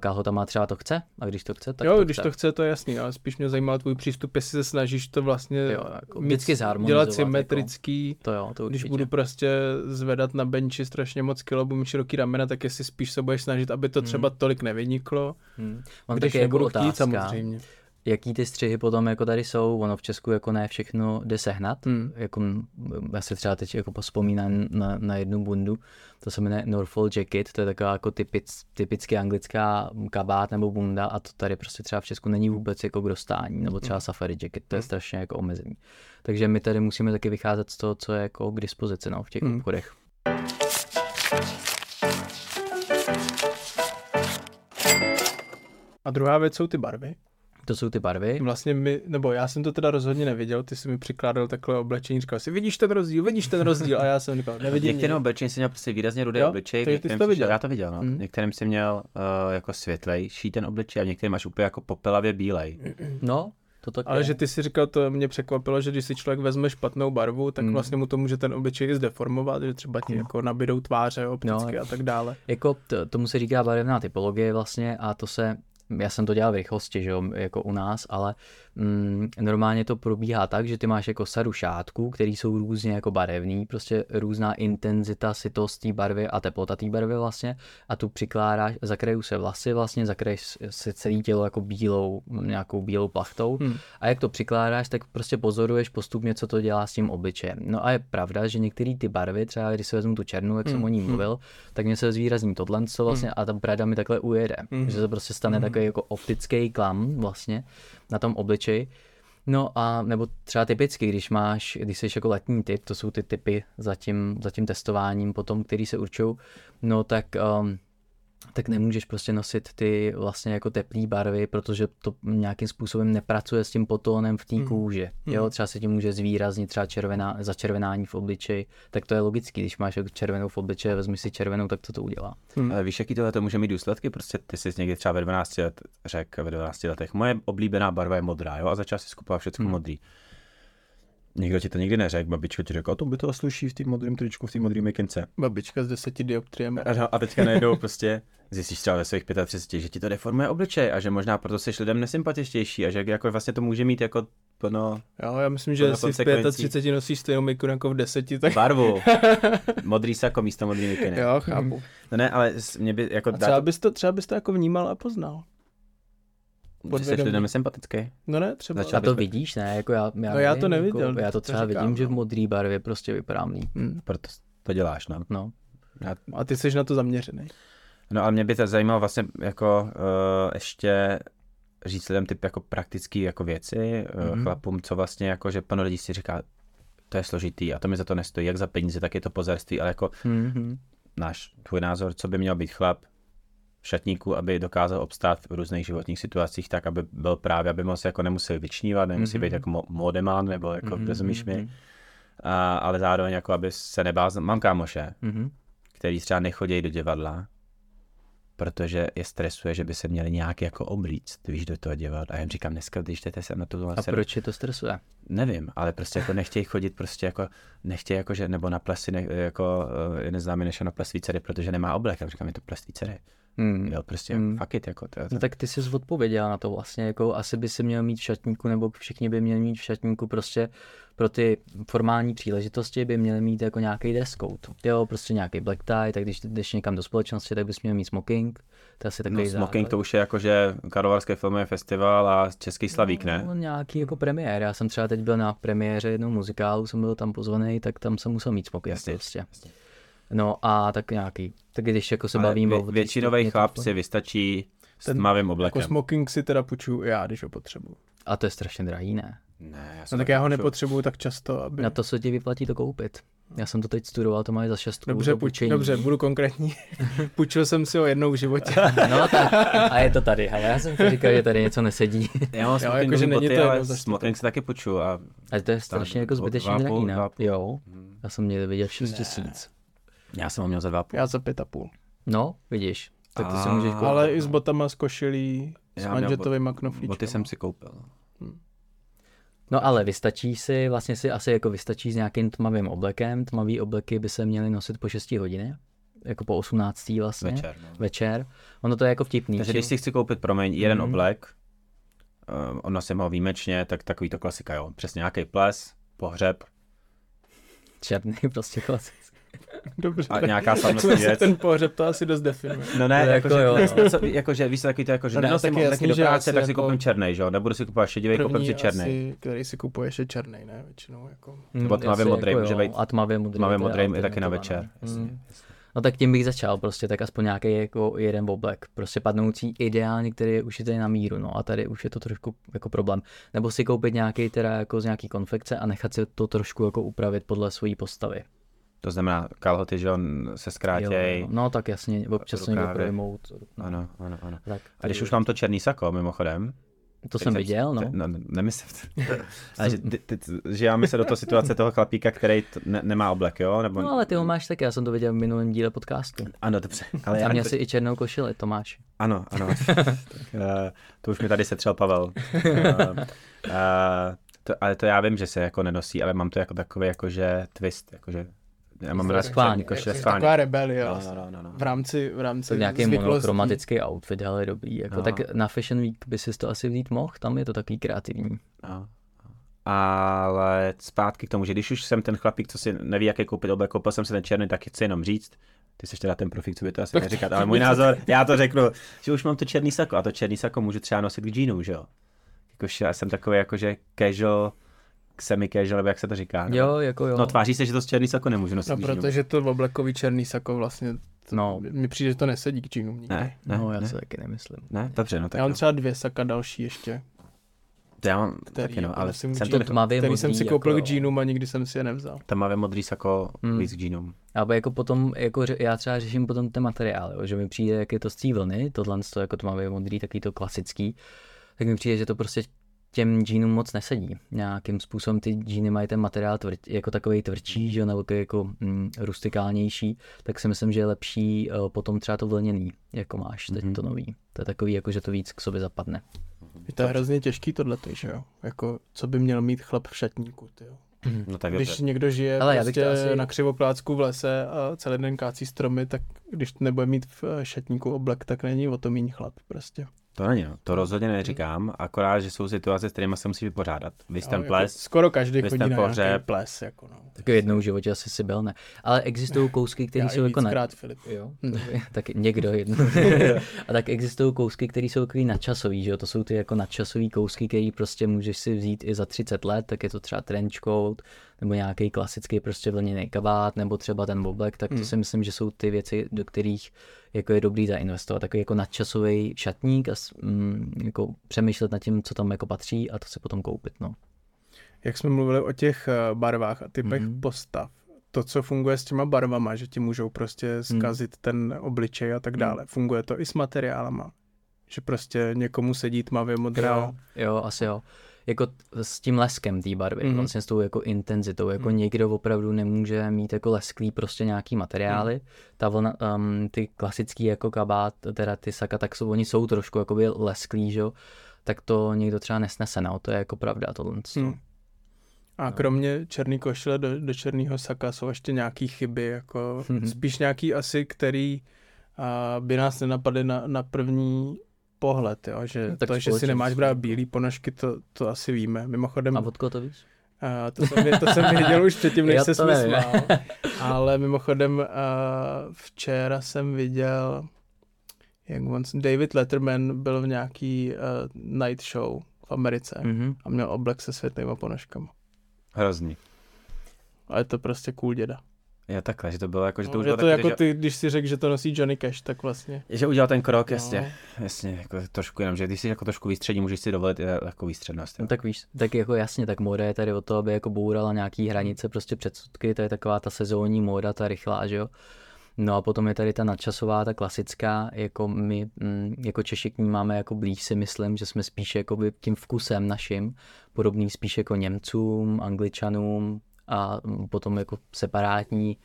kalhotama. Třeba to chce, a když to chce, tak jo, to když chce. to chce, to je jasný, ale spíš mě zajímal tvůj přístup, jestli se snažíš to vlastně Jo, jako vždycky dělat symetrický, To jo, to když budu prostě zvedat na benči strašně moc kilo, budu mít široký ramena, tak jestli spíš se budeš snažit, aby to třeba tolik nevyniklo, Hmm. On když taky jako nebudu otázka, chtít samozřejmě. Jaký ty střihy potom jako tady jsou, ono v Česku jako ne všechno jde sehnat, Hmm. jako já si třeba teď jako vzpomínám na, na jednu bundu, to se jmenuje Norfolk Jacket, to je taková jako typic, typicky anglická kabát nebo bunda a to tady prostě třeba v Česku není vůbec jako k dostání, nebo třeba safari jacket, to je strašně jako omezený. Takže my tady musíme taky vycházet z toho, co je jako k dispozici no, v těch Hmm. obchodech. A druhá věc jsou ty barvy. To jsou ty barvy. Vlastně my, nebo já jsem to teda rozhodně neviděl, ty jsi mi přikládal takhle oblečení, říkal si, vidíš ten rozdíl, vidíš ten rozdíl, a já jsem říkal, nevidím. Některým oblečení jsem měl prostě výrazně rudý obličej. takže ty jsi to viděl. Já to viděl, no. Mhm. V některém jsem měl uh, jako světlejší ten obličej a v některém máš úplně jako popelavě bílej. No, to tak Ale je. že ty si říkal, to mě překvapilo, že když si člověk vezme špatnou barvu, tak Hmm. vlastně mu to může ten obličej zdeformovat, že třeba ti jako nabidou tváře opticky No. a tak dále. Jako to, tomu se říká barevná typologie vlastně a to se, já jsem to dělal v rychlosti, že jo, jako u nás, ale mm, normálně to probíhá tak, že ty máš jako sadu šátků, které jsou různě jako barevný, prostě různá intenzita, sytost té barvy a teplota té barvy vlastně a tu přikládáš, zakrajou se vlasy vlastně, zakraješ se celé tělo jako bílou, nějakou bílou plachtou Hmm. a jak to přikládáš, tak prostě pozoruješ postupně, co to dělá s tím obličejem. No a je pravda, že některé ty barvy, třeba když si vezmu tu černou, jak jsem Hmm, o ní hmm. mluvil, tak mě se zvýrazní tohle, co vlastně a ta brada mi takhle ujede. Hmm. Že se prostě stane takový jako optický klam vlastně na tom obličeji. No a nebo třeba typicky, když máš, když jsi jako letní typ, to jsou ty typy za tím, za tím testováním potom, který se určují, no tak um, tak nemůžeš prostě nosit ty vlastně jako teplé barvy, protože to nějakým způsobem nepracuje s tím potónem v té Mhm. kůži. Jo, třeba se ti může zvýraznit třeba červená, začervenání v obličeji, tak to je logický, když máš jako červenou v obličeji, vezmi si červenou, tak to to udělá. Hmm. Ale víš, jaký tohle to může mít důsledky? Prostě ty jsi někdy třeba ve 12 let řekl, ve 12 letech, moje oblíbená barva je modrá, jo, a začal si skupovat všechno Hmm. modrý. Nikdo ti to nikdy neřekl, babička ti řekla, to by to sluší v té modrém tričku, v té modré mikince. Babička s deseti dioptriemi. A, a teďka najednou prostě zjistíš třeba ve svých 35, že ti to deformuje obličej a že možná proto jsi lidem nesympatičtější a že jako vlastně to může mít jako plno Jo, já myslím, že si v konsekvencí. 35 nosíš stejnou mikru jako v 10, tak barvu. Modrý sako místo modrý mikiny. jo, chápu. No ne, ale mě by jako A třeba bys, to, třeba bys to jako vnímal a poznal. Ty jsi podvědomě. lidem sympatický. No ne, třeba. Začal A to vidíš, ne? Jako já, já, No já to nevím, neviděl, Jako, já to to třeba říkám, vidím, že v no. modré barvě prostě vypadám líp. Hm. Proto to děláš, no. No. Já, A ty jsi na to zaměřený. no ale mě by to zajímalo vlastně jako uh, ještě říct lidem typ jako praktický jako věci, mm-hmm. Mhm. chlapům, co vlastně jako, že plno lidí si říká, to je složitý a to mi za to nestojí, jak za peníze, tak je to pozerství, ale jako Mm-hmm. náš, tvůj názor, co by měl být chlap šatníku, aby dokázal obstát v různých životních situacích tak, aby byl právě, aby moc jako nemusel vyčnívat, nemusí Mhm. být jako mo- modemán, nebo jako, Mhm, mm-hmm. rozumíš mi, mhm. a, ale zároveň jako, aby se nebál, mám kámoše, Mm-hmm. který třeba nechodí do divadla, protože je stresuje, že by se měli nějak jako oblíct, víš, do toho divadla. A já jim říkám, dneska, když jdete sem na tu A proč je to stresuje? Nevím, ale prostě jako nechtějí chodit prostě jako, nechtějí jako, že, nebo na plesy, ne, jako je neznámý než na ples dcery, protože nemá oblek. A říkám, je to ples dcery. Mm. Jo, prostě Mm. mm. fuck it, jako to, to. No tak ty jsi odpověděl na to vlastně, jako asi by si měl mít v šatníku, nebo všichni by měli mít v šatníku prostě pro ty formální příležitosti by měli mít jako nějaký dress code. Jo, prostě nějaký black tie, tak když jdeš někam do společnosti, tak bys měl mít smoking. To asi takový No, smoking základ. to už je jako, že Karlovarský filmový festival a Český slavík, ne? No, nějaký jako premiér. Já jsem třeba teď byl na premiéře jednou muzikálu, jsem byl tam pozvaný, tak tam jsem musel mít smoking Jasně, prostě. jasně. No a tak nějaký. Tak když jako se Ale bavím vě, o... většinový stupni, chlap si vystačí s Ten- tmavým Jako oblekem. smoking si teda půjčuju já, když ho potřebuju. A to je strašně drahý, ne? Ne, já No tak já ho nepotřebuji. nepotřebuju tak často, aby... Na to se ti vyplatí to koupit. Já jsem to teď studoval, to mají za šestku. Dobře, půjč, půjčení. dobře, budu konkrétní. Půjčil jsem si ho jednou v životě. No tak, a je to tady, ale já jsem si říkal, že tady něco nesedí. Já mám smoking jakože není boty, to ale smoking si taky počuju a Ale to je strašně jako zbytečně a drahý, a ne? Jo, já jsem někde viděl 6 tisíc. Já jsem ho měl za dva půl. Já za pět a půl. No, vidíš, tak ty si A- můžeš koupit. Ale i s botama, s košilí, s manžetovýma knoflíčkama. Boty jsem si koupil. No ale vystačí si, vlastně si asi jako vystačí s nějakým tmavým oblekem. Tmavý obleky by se měly nosit po 6 hodině, jako po 18. vlastně. Večer. No. Večer. Ono to je jako vtipný. Takže že- když si chci koupit, promiň, jeden Mhm. oblek, uh, on nosím ho výjimečně, tak takový to klasika, jo. Přesně nějaký ples, pohřeb Černý, prostě klasický. Dobře. a nějaká slavnostní Ten, věc. ten pohřeb to asi dost definuje. No ne, jako, jako jo, co, jako, že víš, takový to jako, že No, no, no, tak je taky jasný, do že práce, tak si jako koupím černý, že jo, nebudu si kupovat šedivý, koupím si černý. asi, který si kupuješ je černý, ne? Většinou jako. Nebo tmavě modrý, jako může být A tmavě modrý. Tmavě modrý je taky na večer. no. Jasně. No tak tím bych začal prostě, tak aspoň nějaký jako jeden oblek, prostě padnoucí ideálně, který je ušitý na míru, no a tady už je to trošku jako problém. Nebo si koupit nějaký teda jako z nějaký konfekce a nechat si to trošku jako upravit podle své postavy. To znamená, kalhoty, že on se Jo, zkrátěj. jo. No tak jasně, občas se někdo projmout. No, Ano, ano, ano. tak, A když už mám to černý sako, mimochodem, to jsem viděl, no. no nemyslím. Ale že, ty, ty, že já myslím do toho situace toho chlapíka, který t, ne, nemá oblek, jo? Nebo, No ale ty ho máš taky, já jsem to viděl v minulém díle podcastu. Ano, dobře. Ale A já, měl to, si i černou košili, to máš. Ano, ano. tak, uh, to už mi tady setřel Pavel. Uh, uh, to, ale to já vím, že se jako nenosí, ale mám to jako takový jakože twist, jakože já mám rád schválně, jako košile schválně. Taková rebelie. No, vlastně. no, no, no. V rámci, v rámci To nějaký monochromatický outfit, ale dobrý. Jako, No. Tak na Fashion Week by si to asi vzít mohl, tam je to takový kreativní. No. Ale zpátky k tomu, že když už jsem ten chlapík, co si neví, jaký koupit oblek, koupil jsem si ten černý, tak chci jenom říct, ty jsi teda ten profík, co by to asi neříkat, ale můj názor, já to řeknu, že už mám to černý sako a to černý sako můžu třeba nosit k džínům, že jo. Jakož já jsem takový jakože casual, semi-casual, nebo jak se to říká. nebo- Jo, jako jo. No tváří se, že to z černý sako nemůžu nosit No protože to oblekový černý sako vlastně, to, No. mi přijde, že to nesedí k džínům nikdy. Ne, ne, no, já ne, si taky nemyslím. ne, dobře, no tak Já mám jo. třeba dvě saka další ještě, To já mám který, taky, no, ale nosím jsem k to, tmavě který jsem modrý, si koupil jako k džínům a nikdy jsem si je nevzal. tmavě modrý sako Hmm. víc k džínům. Ale jako potom, jako ře- já třeba řeším potom ten materiál, jo, že mi přijde, jak je to z té vlny, tohle to jako tmavě modrý, taky to klasický, tak mi přijde, že to prostě těm džínům moc nesedí. Nějakým způsobem ty džíny mají ten materiál tvr, jako takový tvrdší, že nebo takový jako mm, rustikálnější, tak si myslím, že je lepší uh, potom třeba to vlněný, jako máš teď Mhm. to nový. To je takový, jako že to víc k sobě zapadne. Je to hrozně těžký tohle, že jo? Jako, co by měl mít chlap v šatníku, ty jo? No tak Když dobře. někdo žije Ale prostě to asi- na křivoplácku v lese a celý den kácí stromy, tak když nebude mít v eh, šatníku oblek, tak není o to míň chlap prostě. To není, no. to rozhodně neříkám, akorát, že jsou situace, s kterými se musí vypořádat. Vy ten jako ples, skoro každý chodí ten na pohřeb. nějaký ples, jako no. Tak jednou v životě asi si byl, ne. Ale existují kousky, které jsou jako na... Filip. Jo, tak někdo jedno. a tak existují kousky, které jsou takový nadčasový, že jo? To jsou ty jako nadčasový kousky, který prostě můžeš si vzít i za 30 let, tak je to třeba trench coat, nebo nějaký klasický prostě vlněný kabát, nebo třeba ten oblek, tak to Hmm. si myslím, že jsou ty věci, do kterých jako je dobrý zainvestovat. Takový jako nadčasový šatník a mm, jako přemýšlet nad tím, co tam jako patří a to si potom koupit, no. Jak jsme mluvili o těch eh, barvách a typech Mhm. postav, to, co funguje s těma barvama, že ti můžou prostě zkazit ten obličej a tak dále, funguje to i s materiálama. Že prostě někomu sedí tmavě modrá. Jo, jo, asi jo. Jako s tím leskem té barvy, Mhm. mm-hmm. vlastně s tou jako intenzitou, jako mm. někdo opravdu nemůže mít jako lesklý prostě nějaký materiály. Mm. Ta vlna, um, ty klasický jako kabát, teda ty saka, tak jsou, oni jsou trošku jakoby lesklý, že tak to někdo třeba nesnese, no, to je jako pravda tohle. Hmm. A kromě černý košile do, do černého saka jsou ještě nějaký chyby, jako Mhm. spíš nějaký asi, který a, by nás nenapadly na, na první pohled, jo? že No, tak to, že si nemáš brát bílý ponožky, to, to asi víme. Mimochodem, A od koho to víš? A to, jsem, to jsem věděl už předtím, než se smál. Ale mimochodem uh, včera jsem viděl, jak on, David Letterman byl v nějaký uh, night show v Americe Mhm. a měl oblek se světlýma ponožkama. hrozný. A je to prostě cool děda. Jo, takhle, že to bylo jako, že to No, už bylo to taky, jako že, ty, když si řekl, že to nosí Johnny Cash, tak vlastně. že udělal ten krok, jasně, No. jasně, jako trošku jenom, že když jsi jako trošku výstřední, můžeš si dovolit i jako výstřednost. Jo. No tak víš, tak jako jasně, tak móda je tady o to, aby jako bourala nějaký hranice, prostě předsudky, to je taková ta sezónní móda, ta rychlá, že jo. No a potom je tady ta nadčasová, ta klasická, jako my, mm, jako Češi k ní máme jako blíž si myslím, že jsme spíš jako tím vkusem naším, podobný spíš jako Němcům, Angličanům a mm, potom jako separátní,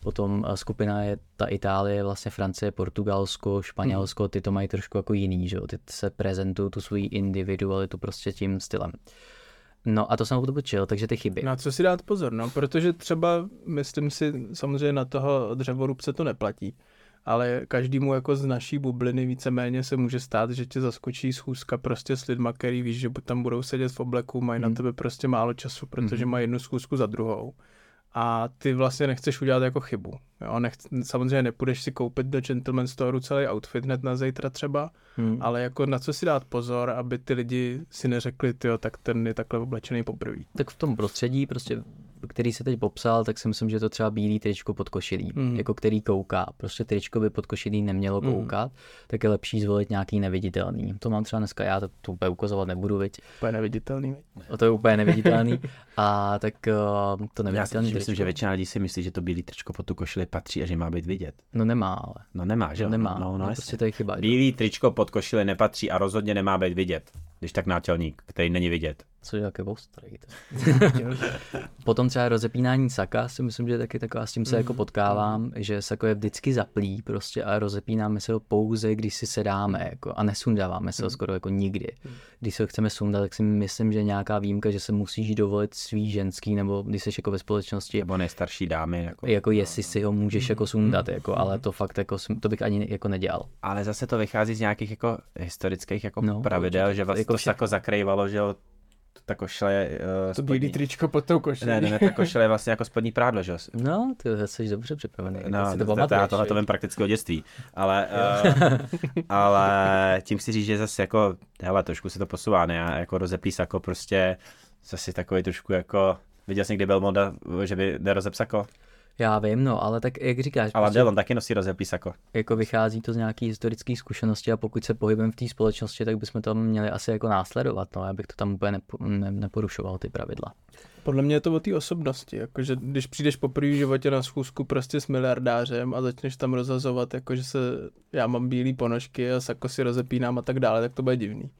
potom skupina je ta Itálie, vlastně Francie, Portugalsko, Španělsko, ty to mají trošku jako jiný, že jo, ty se prezentují tu svoji individualitu prostě tím stylem. No a to jsem otočil, takže ty chyby. Na co si dát pozor, no, protože třeba, myslím si, samozřejmě na toho dřevorubce to neplatí, ale každému jako z naší bubliny víceméně se může stát, že tě zaskočí schůzka prostě s lidma, který víš, že tam budou sedět v obleku, mají na Hmm. tebe prostě málo času, protože Mhm. mají jednu schůzku za druhou. A ty vlastně nechceš udělat jako chybu. Jo? Nech, samozřejmě nepůjdeš si koupit do Gentleman Storeu celý outfit hned na zítra třeba, Hmm. ale jako na co si dát pozor, aby ty lidi si neřekli, jo, tak ten je takhle oblečený poprvé. tak v tom prostředí, prostě, který se teď popsal, tak si myslím, že to třeba bílý tričko pod košilí, Mhm. jako který kouká. Prostě tričko by pod košilí nemělo Mhm. koukat, tak je lepší zvolit nějaký neviditelný. To mám třeba dneska, já to, to úplně ukazovat nebudu, viď? Úplně neviditelný. O to je úplně neviditelný. A tak uh, to Já si neviditelný myslím, že většina lidí si myslí, že to bílý tričko pod tu košili patří a že má být vidět. No nemá, ale. No nemá, že jo? Nemá, No, no, no, prostě to je chyba. Bílý tričko pod košili nepatří a rozhodně nemá být vidět. Když tak nátělník, který není vidět. Co je také ostrý. Potom třeba rozepínání saka si myslím, že je taky taková, s tím se jako potkávám, že sako je vždycky zaplý prostě a rozepínáme se ho pouze, když si sedáme jako, a nesundáváme se ho skoro jako nikdy. Když se ho chceme sundat, tak si myslím, že nějaká výjimka, že se musíš dovolit svý ženský, nebo když jsi jako ve společnosti, Nebo nejstarší dámy. Jako. jako jestli si ho můžeš jako sundat, jako, ale to fakt jako, to bych ani jako nedělal. Ale zase to vychází z nějakých jako historických jako No, pravidel, určitě. že vlastně Jako to jako zakrývalo, že jo, ta košile... Uh, To bílý tričko pod tou košilí. Ne, ne, ne, ta košile je vlastně jako spodní prádlo, že jo. No, ty jsi dobře připravený. No, si to to, to, já pamatuješ, tohle to vím prakticky od dětství, ale, uh, ale tím si říct, že zase jako, hele, trošku se to posouvá, ne, a jako rozeplý sako prostě zase takový trošku jako, viděl jsi někdy byl moda, že by nerozep sako, Já vím, no, ale tak jak říkáš, ale prostě- Dylan taky nosí rozeplý sako. jako vychází to z nějaký historické zkušenosti a pokud se pohybujeme v té společnosti, tak bychom to měli asi jako následovat, no, já bych to tam úplně nepo, ne, neporušoval ty pravidla. Podle mě je to o té osobnosti, jakože když přijdeš poprvé v životě na schůzku prostě s miliardářem a začneš tam rozhazovat, jakože se, já mám bílé ponožky a sako si rozepínám a tak dále, tak to bude divný.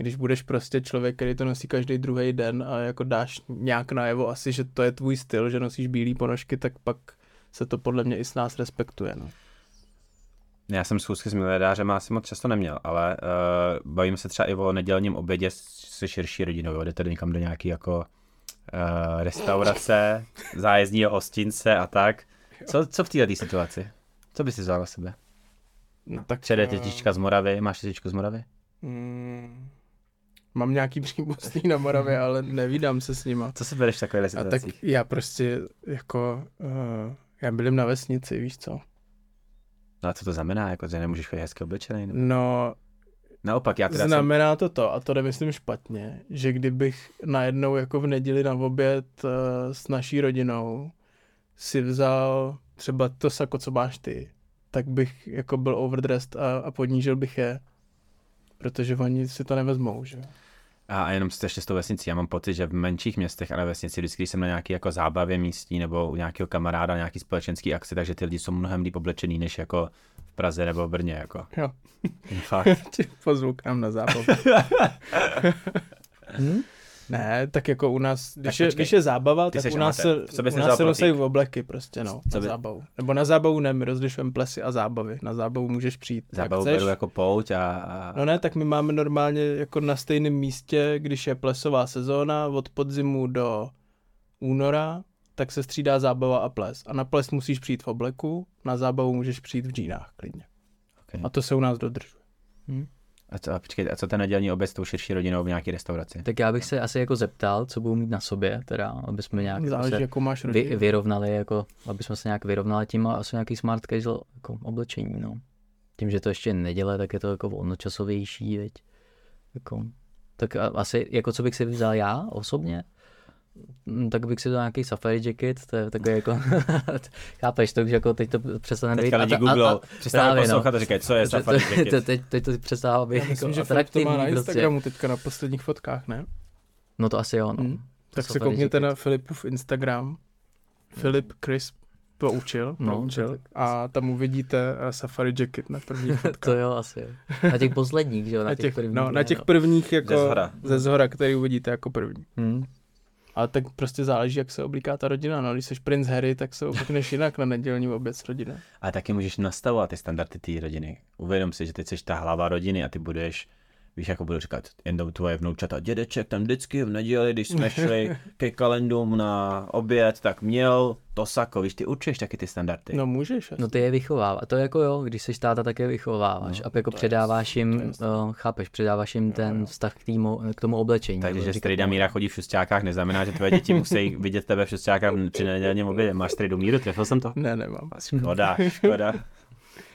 Když budeš prostě člověk, který to nosí každý druhý den a jako dáš nějak najevo asi, že to je tvůj styl, že nosíš bílé ponožky, tak pak se to podle mě i s nás respektuje. No. Já jsem schůzky s miliardářem asi moc často neměl, ale uh, bavím se třeba i o nedělním obědě se širší rodinou, jdete někam do nějaký jako uh, restaurace, zájezdního hostince a tak. Co, co v této situaci? Co bys si vzal na sebe? No, tak Přijede eh, tetička z Moravy, máš tetičku z Moravy? Mm, mám nějaký příbuzný na Moravě, ale nevídám se s nima. Co si bereš v takovéhle A tak situaci? já prostě jako, uh, já bydlím na vesnici, víš co? No a co to znamená, jako, že nemůžeš chodit hezky oblečený? Nebo... No, Naopak, já teda jsem... znamená to to, a to nemyslím špatně, že kdybych najednou jako v neděli na oběd uh, s naší rodinou si vzal třeba to sako, co máš ty, tak bych jako byl overdressed a, a ponížil bych je, protože oni si to nevezmou, že? A, jenom ještě s tou vesnicí. Já mám pocit, že v menších městech a na vesnici, vždycky, když jsem na nějaký jako zábavě místní nebo u nějakého kamaráda, nějaký společenský akci, takže ty lidi jsou mnohem líp oblečený než jako v Praze nebo v Brně. Jako. Jo. Fakt. Tě pozvu k nám na zábavu. hm? Ne, tak jako u nás, když, Tak je, počkej. když je zábava, Ty tak u nás amatér. se, u nás se v obleky prostě, no, Co na by- zábavu. Nebo na zábavu ne, my rozlišujeme plesy a zábavy. Na zábavu můžeš přijít, Zábavu beru jako pouť a, a... No ne, tak my máme normálně jako na stejném místě, když je plesová sezóna od podzimu do února, tak se střídá zábava a ples. A na ples musíš přijít v obleku, na zábavu můžeš přijít v džínách klidně. Okay. A to se u nás dodržuje. A co, a počkej, a co ten nedělní oběd s tou širší rodinou v nějaké restauraci? Tak já bych se asi jako zeptal, co budou mít na sobě, teda, aby jsme nějak Záleží, se jakou máš vy, rodinu. vyrovnali, jako, aby jsme se nějak vyrovnali tím a asi nějaký smart casual jako oblečení, no. Tím, že to ještě je neděle, tak je to jako volnočasovější, veď. Jako, tak a, asi, jako co bych si vzal já osobně, tak bych si dal nějaký safari jacket, to je takový jako, chápeš, to už jako teď to přestane být. Teďka lidi a- a- a- googlou, přestává právě, no. poslouchat a říkají, co je To- safari to- jacket. to- Teď, teď to přestává být Já jako myslím, že Filip to má na atraktivní prostě. Instagramu teďka na posledních fotkách, ne? No to asi jo, no. Hmm. Tak se koukněte jacket. na Filipův Instagram. Filip Chris poučil, No, poučil tak- a tam uvidíte eh, Safari Jacket na první To fotkách. jo, asi jo. Na těch posledních, že jo, na, na těch, prvních. no, na těch no. prvních jako Ze zhora. ze zhora, který uvidíte jako první. Hmm. Ale tak prostě záleží, jak se oblíká ta rodina. No, když jsi princ Harry, tak se oblíkneš jinak na nedělní oběd s rodinou. Ale taky můžeš nastavovat ty standardy té rodiny. Uvědom si, že teď jsi ta hlava rodiny a ty budeš, víš, jako budu říkat, jednou tvoje vnoučata, dědeček tam vždycky v neděli, když jsme šli ke kalendům na oběd, tak měl to sako, víš, ty určuješ taky ty standardy. No můžeš. asi. No ty je vychovává. To jako jo, když jsi táta, tak je vychováváš. No, a jako je předáváš je jim, jasný. uh, chápeš, předáváš jim ten vztah k, týmu, k tomu oblečení. Takže, že tomu- Míra chodí v šustákách, neznamená, že tvoje děti musí vidět tebe v šustákách při nedělním obědě. Máš strejdu Míru, trefil jsem to? Ne, nemám. Škoda, škoda.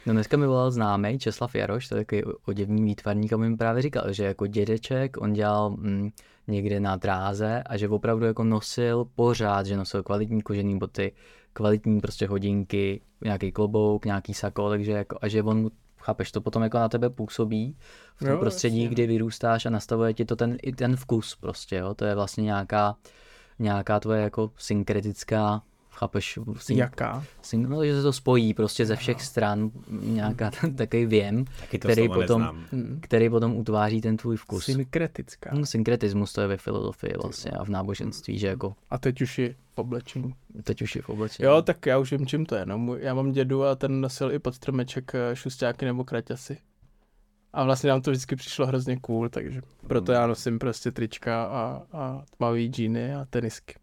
No dneska mi volal známý Česlav Jaroš, to je takový oděvní výtvarník a mi právě říkal, že jako dědeček on dělal mm, někde na dráze a že opravdu jako nosil pořád, že nosil kvalitní kožený boty, kvalitní prostě hodinky, nějaký klobouk, nějaký sako, takže jako, a že on mu chápeš, to potom jako na tebe působí v tom Jo, prostředí, jasně. kdy vyrůstáš a nastavuje ti to ten, i ten vkus prostě, jo, to je vlastně nějaká, nějaká tvoje jako synkretická, chápeš, syn, Jaká? Syn- No, že se to spojí prostě ze všech stran, nějaká ten takový věm, Taky který potom, neznám. Který potom utváří ten tvůj vkus. Synkretická. Hm, Synkretismus to je ve filozofii vlastně a v náboženství, že jako A teď už je v oblečení. teď už je v oblečení. Jo, tak já už vím, čím to je. No, já mám dědu a ten nosil i pod stromeček eh, šustáky nebo kraťasy. A vlastně nám to vždycky přišlo hrozně cool, takže proto já nosím prostě trička a, a tmavý džíny a tenisky.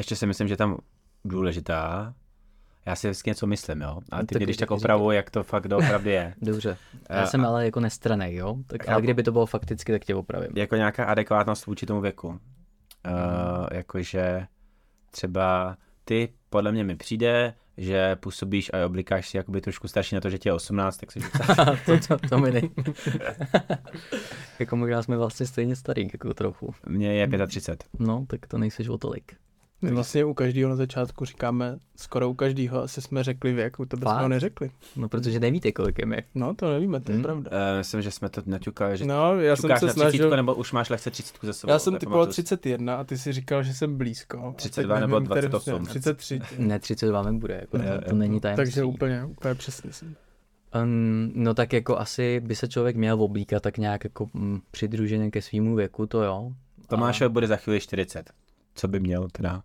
Ještě si myslím, že tam důležitá, já si vždycky něco myslím, jo. A No ty tak mě když tak říkej. opravuj, jak to fakt doopravdy je. Dobře. Eh, Já jsem ale jako nestranej, jo? Tak, ale Chápu. kdyby to bylo fakticky, tak tě opravím. jako nějaká adekvátnost vůči tomu věku. Uh, Mhm. jakože třeba ty, podle mě mi přijde, že působíš a oblikáš si jakoby trošku starší na to, že tě je 18, tak si to, to, to mi nej... jako možná jsme vlastně stejně starý, jako trochu. Mně je 35. No, tak to nejseš o tolik. My vlastně u každého na začátku říkáme, skoro u každého asi jsme řekli věk, u tebe jsme ho neřekli. No, protože nevíte, kolik je mi. No, to nevíme, to je Hm. pravda. Uh, myslím, že jsme to naťukali, že No, já jsem se na 30, snažil, nebo už máš lehce 30 za sebou. já jsem typoval si. 31 a ty si říkal, že jsem blízko. A teď 32 nebo nevím, který- 28. 33. Ne, 32 mi bude, jako Jo, to, není tajemství. Takže úplně, úplně přesně jsem. Um, no tak jako asi by se člověk měl oblíkat tak nějak jako mm, přidruženě ke svýmu věku, to jo. Tomášovi bude za chvíli 40. Co by měl teda?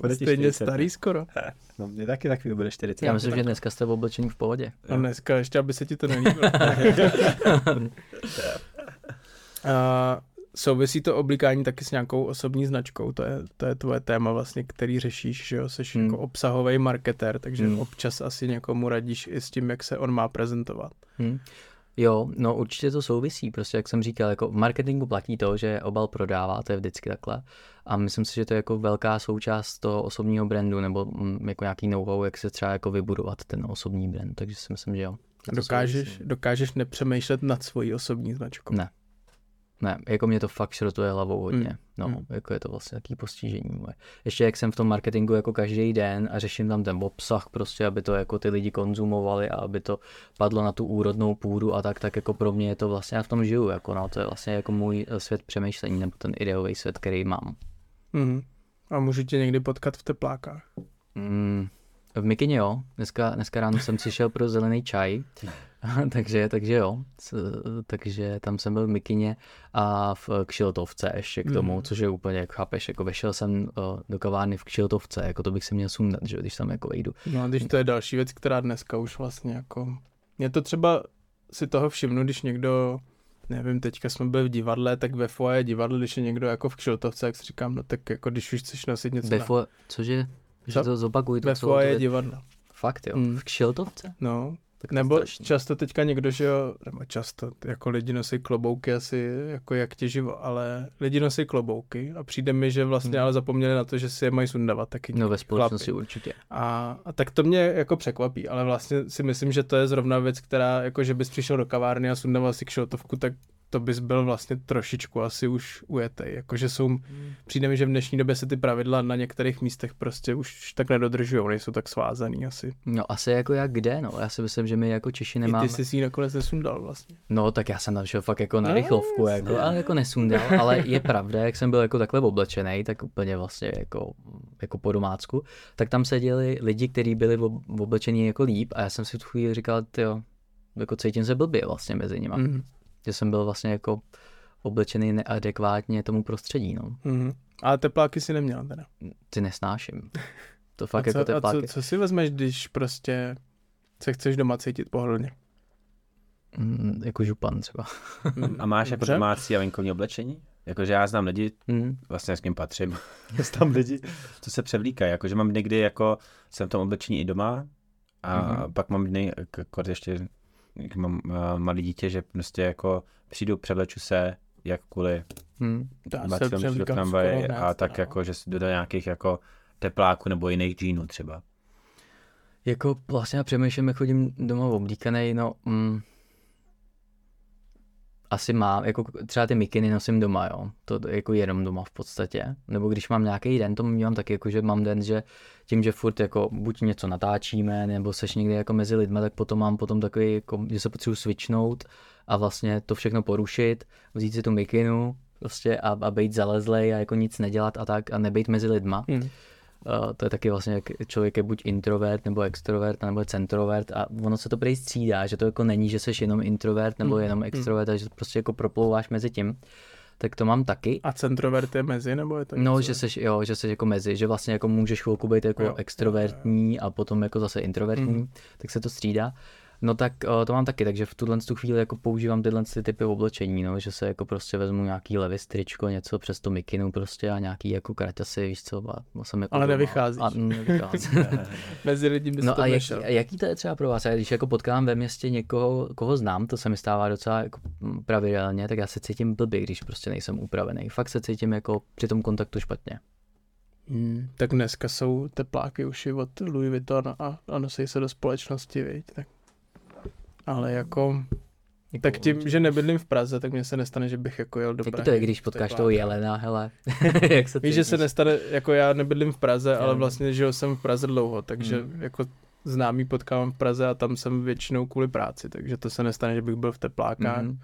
Bude ti Stejně 40, starý skoro. No mě taky chvíli bude 40. Já myslím, že dneska jste oblečení v pohodě. A dneska ještě, aby se ti to nelíbilo. a, souvisí to oblíkání taky s nějakou osobní značkou, to je, to je tvoje téma vlastně, který řešíš, že jo, jsi Hmm. jako obsahový marketér, takže Hmm. občas asi někomu radíš i s tím, jak se on má prezentovat. Hm. Jo, no určitě to souvisí, prostě jak jsem říkal, jako v marketingu platí to, že obal prodává, to je vždycky takhle. A myslím si, že to je jako velká součást toho osobního brandu, nebo mm, jako nějaký know-how, jak se třeba jako vybudovat ten osobní brand, takže si myslím, že jo. To Dokážeš, dokážeš nepřemýšlet nad svojí osobní značkou. Ne. Ne, jako mě to fakt šrotuje hlavou hodně. Mm. No, Mm. jako je to vlastně taký postižení moje. Ještě jak jsem v tom marketingu jako každý den a řeším tam ten obsah prostě, aby to jako ty lidi konzumovali a aby to padlo na tu úrodnou půdu a tak, tak jako pro mě je to vlastně, já v tom žiju, jako no, to je vlastně jako můj eh, svět přemýšlení nebo ten ideový svět, který mám. Mhm. A můžu tě někdy potkat v teplákách. Mm, v Mikině jo, dneska, dneska ráno jsem si šel pro zelený čaj, takže, takže jo, takže tam jsem byl v Mikině a v Kšiltovce ještě k tomu, Mhm. což je úplně, jak chápeš, jako vešel jsem uh, do kavárny v Kšiltovce, jako to bych si měl sundat, že když tam jako vejdu. No a když to je další věc, která dneska už vlastně jako... Je to třeba si toho všimnu, když někdo, nevím, teďka jsme byli v divadle, tak ve foje divadle, když je někdo jako v kšiltovce, jak si říkám, no tak jako když už chceš nosit něco na... Befo, cože? Že to zopakuj, to Ve foje tu věc. divadla. Fakt jo, Mm. v Kšiltovce? No, Tak nebo strašný. často teďka někdo, že jo, nebo často, jako lidi nosí klobouky asi jako jak těživo, ale lidi nosí klobouky a přijde mi, že vlastně Hmm. ale zapomněli na to, že si je mají sundavat taky No ve chlapi. společnosti určitě. A, a tak to mě jako překvapí, ale vlastně si myslím, že to je zrovna věc, která, jako že bys přišel do kavárny a sundával si kšiltovku, tak to bys byl vlastně trošičku asi už ujetej. Jakože jsou, přijde mi, že v dnešní době se ty pravidla na některých místech prostě už tak nedodržují, nejsou tak svázaný asi. No asi jako jak kde, no, já si myslím, že my jako Češi I nemáme. ty jsi si ji nakonec nesundal vlastně. No, tak já jsem tam šel fakt jako na No, rychlovku, jasně. jako, ale jako nesundal, ale je pravda, jak jsem byl jako takhle oblečený, tak úplně vlastně jako, jako po domácku, tak tam seděli lidi, kteří byli ob- oblečení jako líp a já jsem si v tu chvíli říkal, jo, jako cítím se blbě vlastně mezi nimi, mm. Že jsem byl vlastně jako oblečený neadekvátně tomu prostředí, no. Mhm. Ale tepláky si neměl teda. Ty nesnáším. To A fakt co, jako a tepláky. co, co si vezmeš, když prostě se chceš doma cítit pohodlně? Mm, jako župan třeba. A máš jako Dobře. domácí a venkovní oblečení? Jakože já znám lidi, Mm. vlastně s kým patřím, tam lidi, co se převlíkají, jakože mám někdy jako, jsem v tom oblečení i doma a Mhm. mm-hmm. pak mám dny, jako ještě, jak mám uh, malý dítě, že prostě jako přijdu, převleču se, jak kvůli Mm. Bacilům přijdu do tramvaje a tak no. jako, že si jdu do nějakých jako tepláků nebo jiných džínů třeba. Jako vlastně já přemýšlím, jak chodím doma oblíkaný, no mm, asi mám, jako třeba ty mikiny nosím doma, jo, to jako jenom doma v podstatě, nebo když mám nějaký den, to mám taky, jako že mám den, že tím, že furt jako buď něco natáčíme, nebo seš někde jako mezi lidmi, tak potom mám potom takový, jako, že se potřebuji switchnout a vlastně to všechno porušit, vzít si tu mikinu, prostě a, a být zalezlej a jako nic nedělat a tak a nebejt mezi lidma. Hmm. Uh, to je taky vlastně, jak člověk je buď introvert, nebo extrovert, nebo je centrovert a ono se to prý střídá, že to jako není, že jsi jenom introvert nebo Mm, jenom extrovert, a že prostě jako proplouváš mezi tím. Tak to mám taky. A centrovert je mezi, nebo je to No, něco? že jsi, jo, že jsi jako mezi, že vlastně jako můžeš chvilku být jako Jo, jo, extrovertní a potom jako zase introvertní, Mhm. tak se to střídá. No tak uh, to mám taky, takže v tuhle tu chvíli jako používám tyhle ty typy oblečení, no, že se jako prostě vezmu nějaký levý stričko, něco přes to mikinu prostě a nějaký jako kraťasy, víš co, a jsem jako Ale doma. nevycházíš. A nevycházím. Mezi lidi bys No to a jak, jaký to je třeba pro vás? Já když jako potkám ve městě někoho, koho znám, to se mi stává docela jako pravidelně, tak já se cítím blbý, když prostě nejsem upravený. Fakt se cítím jako při tom kontaktu špatně. Hmm, tak dneska jsou tepláky už i od Louis Vuitton a, a nosí se do společnosti, viď? Tak. Ale jako, tak tím, že nebydlím v Praze, tak mně se nestane, že bych jako jel do Prahy. to je, když potkáš toho Jelena, hele, jak se Víš, že se nestane, jako já nebydlím v Praze, ale vlastně žil jsem v Praze dlouho, takže Mm. jako známý potkávám v Praze a tam jsem většinou kvůli práci, takže to se nestane, že bych byl v teplákách. Mhm.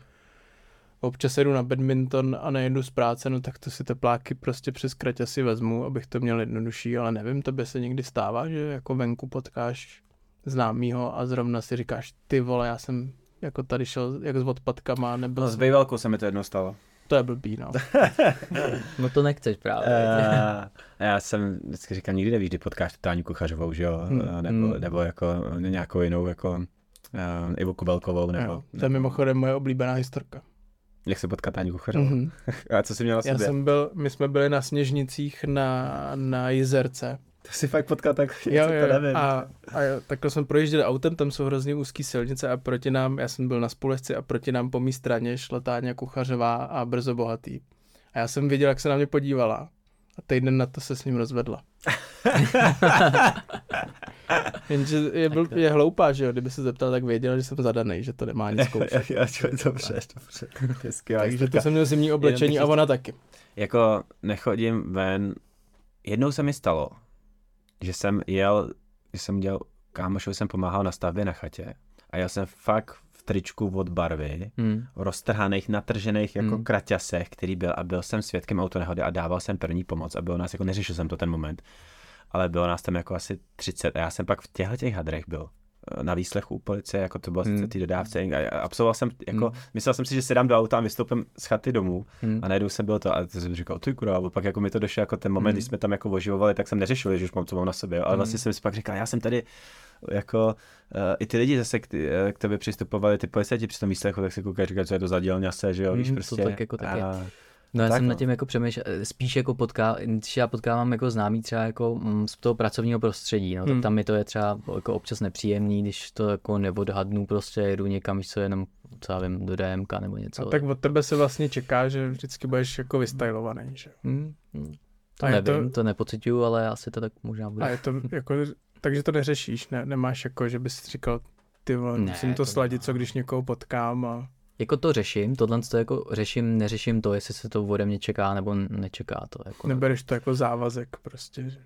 Občas jedu na badminton a nejedu z práce, no tak to si tepláky prostě přes krať asi vezmu, abych to měl jednodušší, ale nevím, tobě se někdy stává, že jako venku potkáš známýho a zrovna si říkáš, ty vole, já jsem jako tady šel jak s odpadkama, nebyl No s jsem, bejvalkou se mi to jednou stalo. to je blbý, no. No to nechceš právě. Uh, já jsem vždycky říkal, nikdy nevíš, kdy potkáš totální kuchařovou, že jo, Hmm. uh, nebo, Hmm. nebo jako nějakou jinou, jako uh, Ivu Kubelkovou, nebo... jo. To je mimochodem moje oblíbená historka. Jak se potkat Táňu Kuchařovou. Mhm. A co jsi měl na Já sobě? jsem byl, my jsme byli na Sněžnicích na, na Jizerce. To si fakt potkat tak, Jo, jo, to nevím. a, a jo, takhle jsme projížděli autem, tam jsou hrozně úzký silnice a proti nám, já jsem byl na společci a proti nám po mé straně šla Táňa Kuchařová a Brzo Bohatý. A já jsem viděl, jak se na mě podívala. A týden na to se s ním rozvedla. Jenže je, byl, je hloupá, že jo, kdyby se zeptal, tak věděl, že jsem zadaný, že to nemá nic zkoušet. Já, já, dobře, dobře. Skvělá Takže to jsem měl zimní oblečení a ona taky. Jako nechodím ven. Jednou se mi stalo, že jsem jel, že jsem dělal, kámošovi jsem pomáhal na stavbě na chatě a jel jsem fakt v tričku od barvy, Hmm. roztrhaných, natržených jako Hmm. kraťasech, který byl a byl jsem svědkem autonehody a dával jsem první pomoc a bylo nás, jako neřešil jsem to ten moment, ale bylo nás tam jako asi 30 a já jsem pak v těchto těch hadrech byl na výslechu u policie, jako to bylo Hmm. ty dodávce a a absolvoval jsem, jako, Hmm. myslel jsem si, že si dám do auta a vystoupím z chaty domů Hmm. a najednou jsem byl to a to jsem říkal, ty kurva, a pak jako mi to došlo jako ten moment, Hmm. kdy jsme tam jako oživovali, tak jsem neřešil, že už mám co mám na sobě, ale Hmm. vlastně jsem si pak říkal, já jsem tady jako uh, i ty lidi zase k, ty, eh, k tobě přistupovali, ty policajti při tom výslechu, tak se koukají, říkají, co je to za dělňase, že jo, víš Hmm, to prostě. tak jako tak je. No já Tak jsem no. nad tím jako přemýšlel, spíš jako potká, když já potkávám jako známý třeba jako mm, z toho pracovního prostředí, no, Hmm. tak tam mi to je třeba jako občas nepříjemný, když to jako neodhadnu, prostě jedu někam, co, jenom, co já vím, do DMK nebo něco. A tak od tebe se vlastně čeká, že vždycky budeš jako vystylovaný, že? Hmm, hmm. To A nevím, to- to... nepocituju, ale asi to tak možná bude. A je to jako, takže to neřešíš, ne, nemáš jako, že bys říkal, ty vole, musím to to sladit, co když někoho potkám a... Jako to řeším, tohle to jako řeším, neřeším to, jestli se to ode mě čeká nebo nečeká to. Jako, Nebereš to jako závazek prostě, že?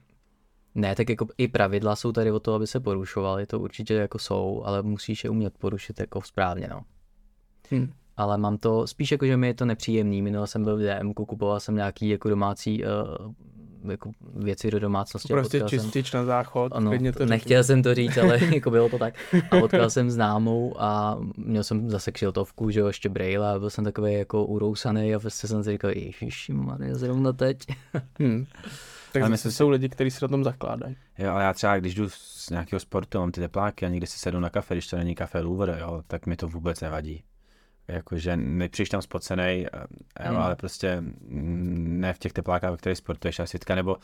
Ne, tak jako i pravidla jsou tady o to, aby se porušovaly, to určitě jako jsou, ale musíš je umět porušit jako správně, no. Hm. Ale mám to, spíš jako, že mi je to nepříjemný, minule jsem byl v DM, kupoval jsem nějaký jako domácí uh, jako věci do domácnosti. Prostě potkal jsem- čistič na záchod, ano, to nechtěl jsem to říct, ale jako bylo to tak. A potkal jsem známou a měl jsem zase kšiltovku, že jo, ještě brejle a byl jsem takový jako urousaný a prostě jsem si říkal, ježiši, Maria, zrovna teď. Hm. Takže Ale myslím jsou lidi, kteří se na tom zakládají. Jo, ale já třeba, když jdu z nějakého sportu, mám ty tepláky a někdy si sedu na kafe, když to není kafe Louvre, jo, tak mi to vůbec nevadí. Jakože nepřijdeš tam spocenej, eh, jo, Hmm. ale prostě mm, ne v těch teplákách, ve kterých sportuješ a světka, nebo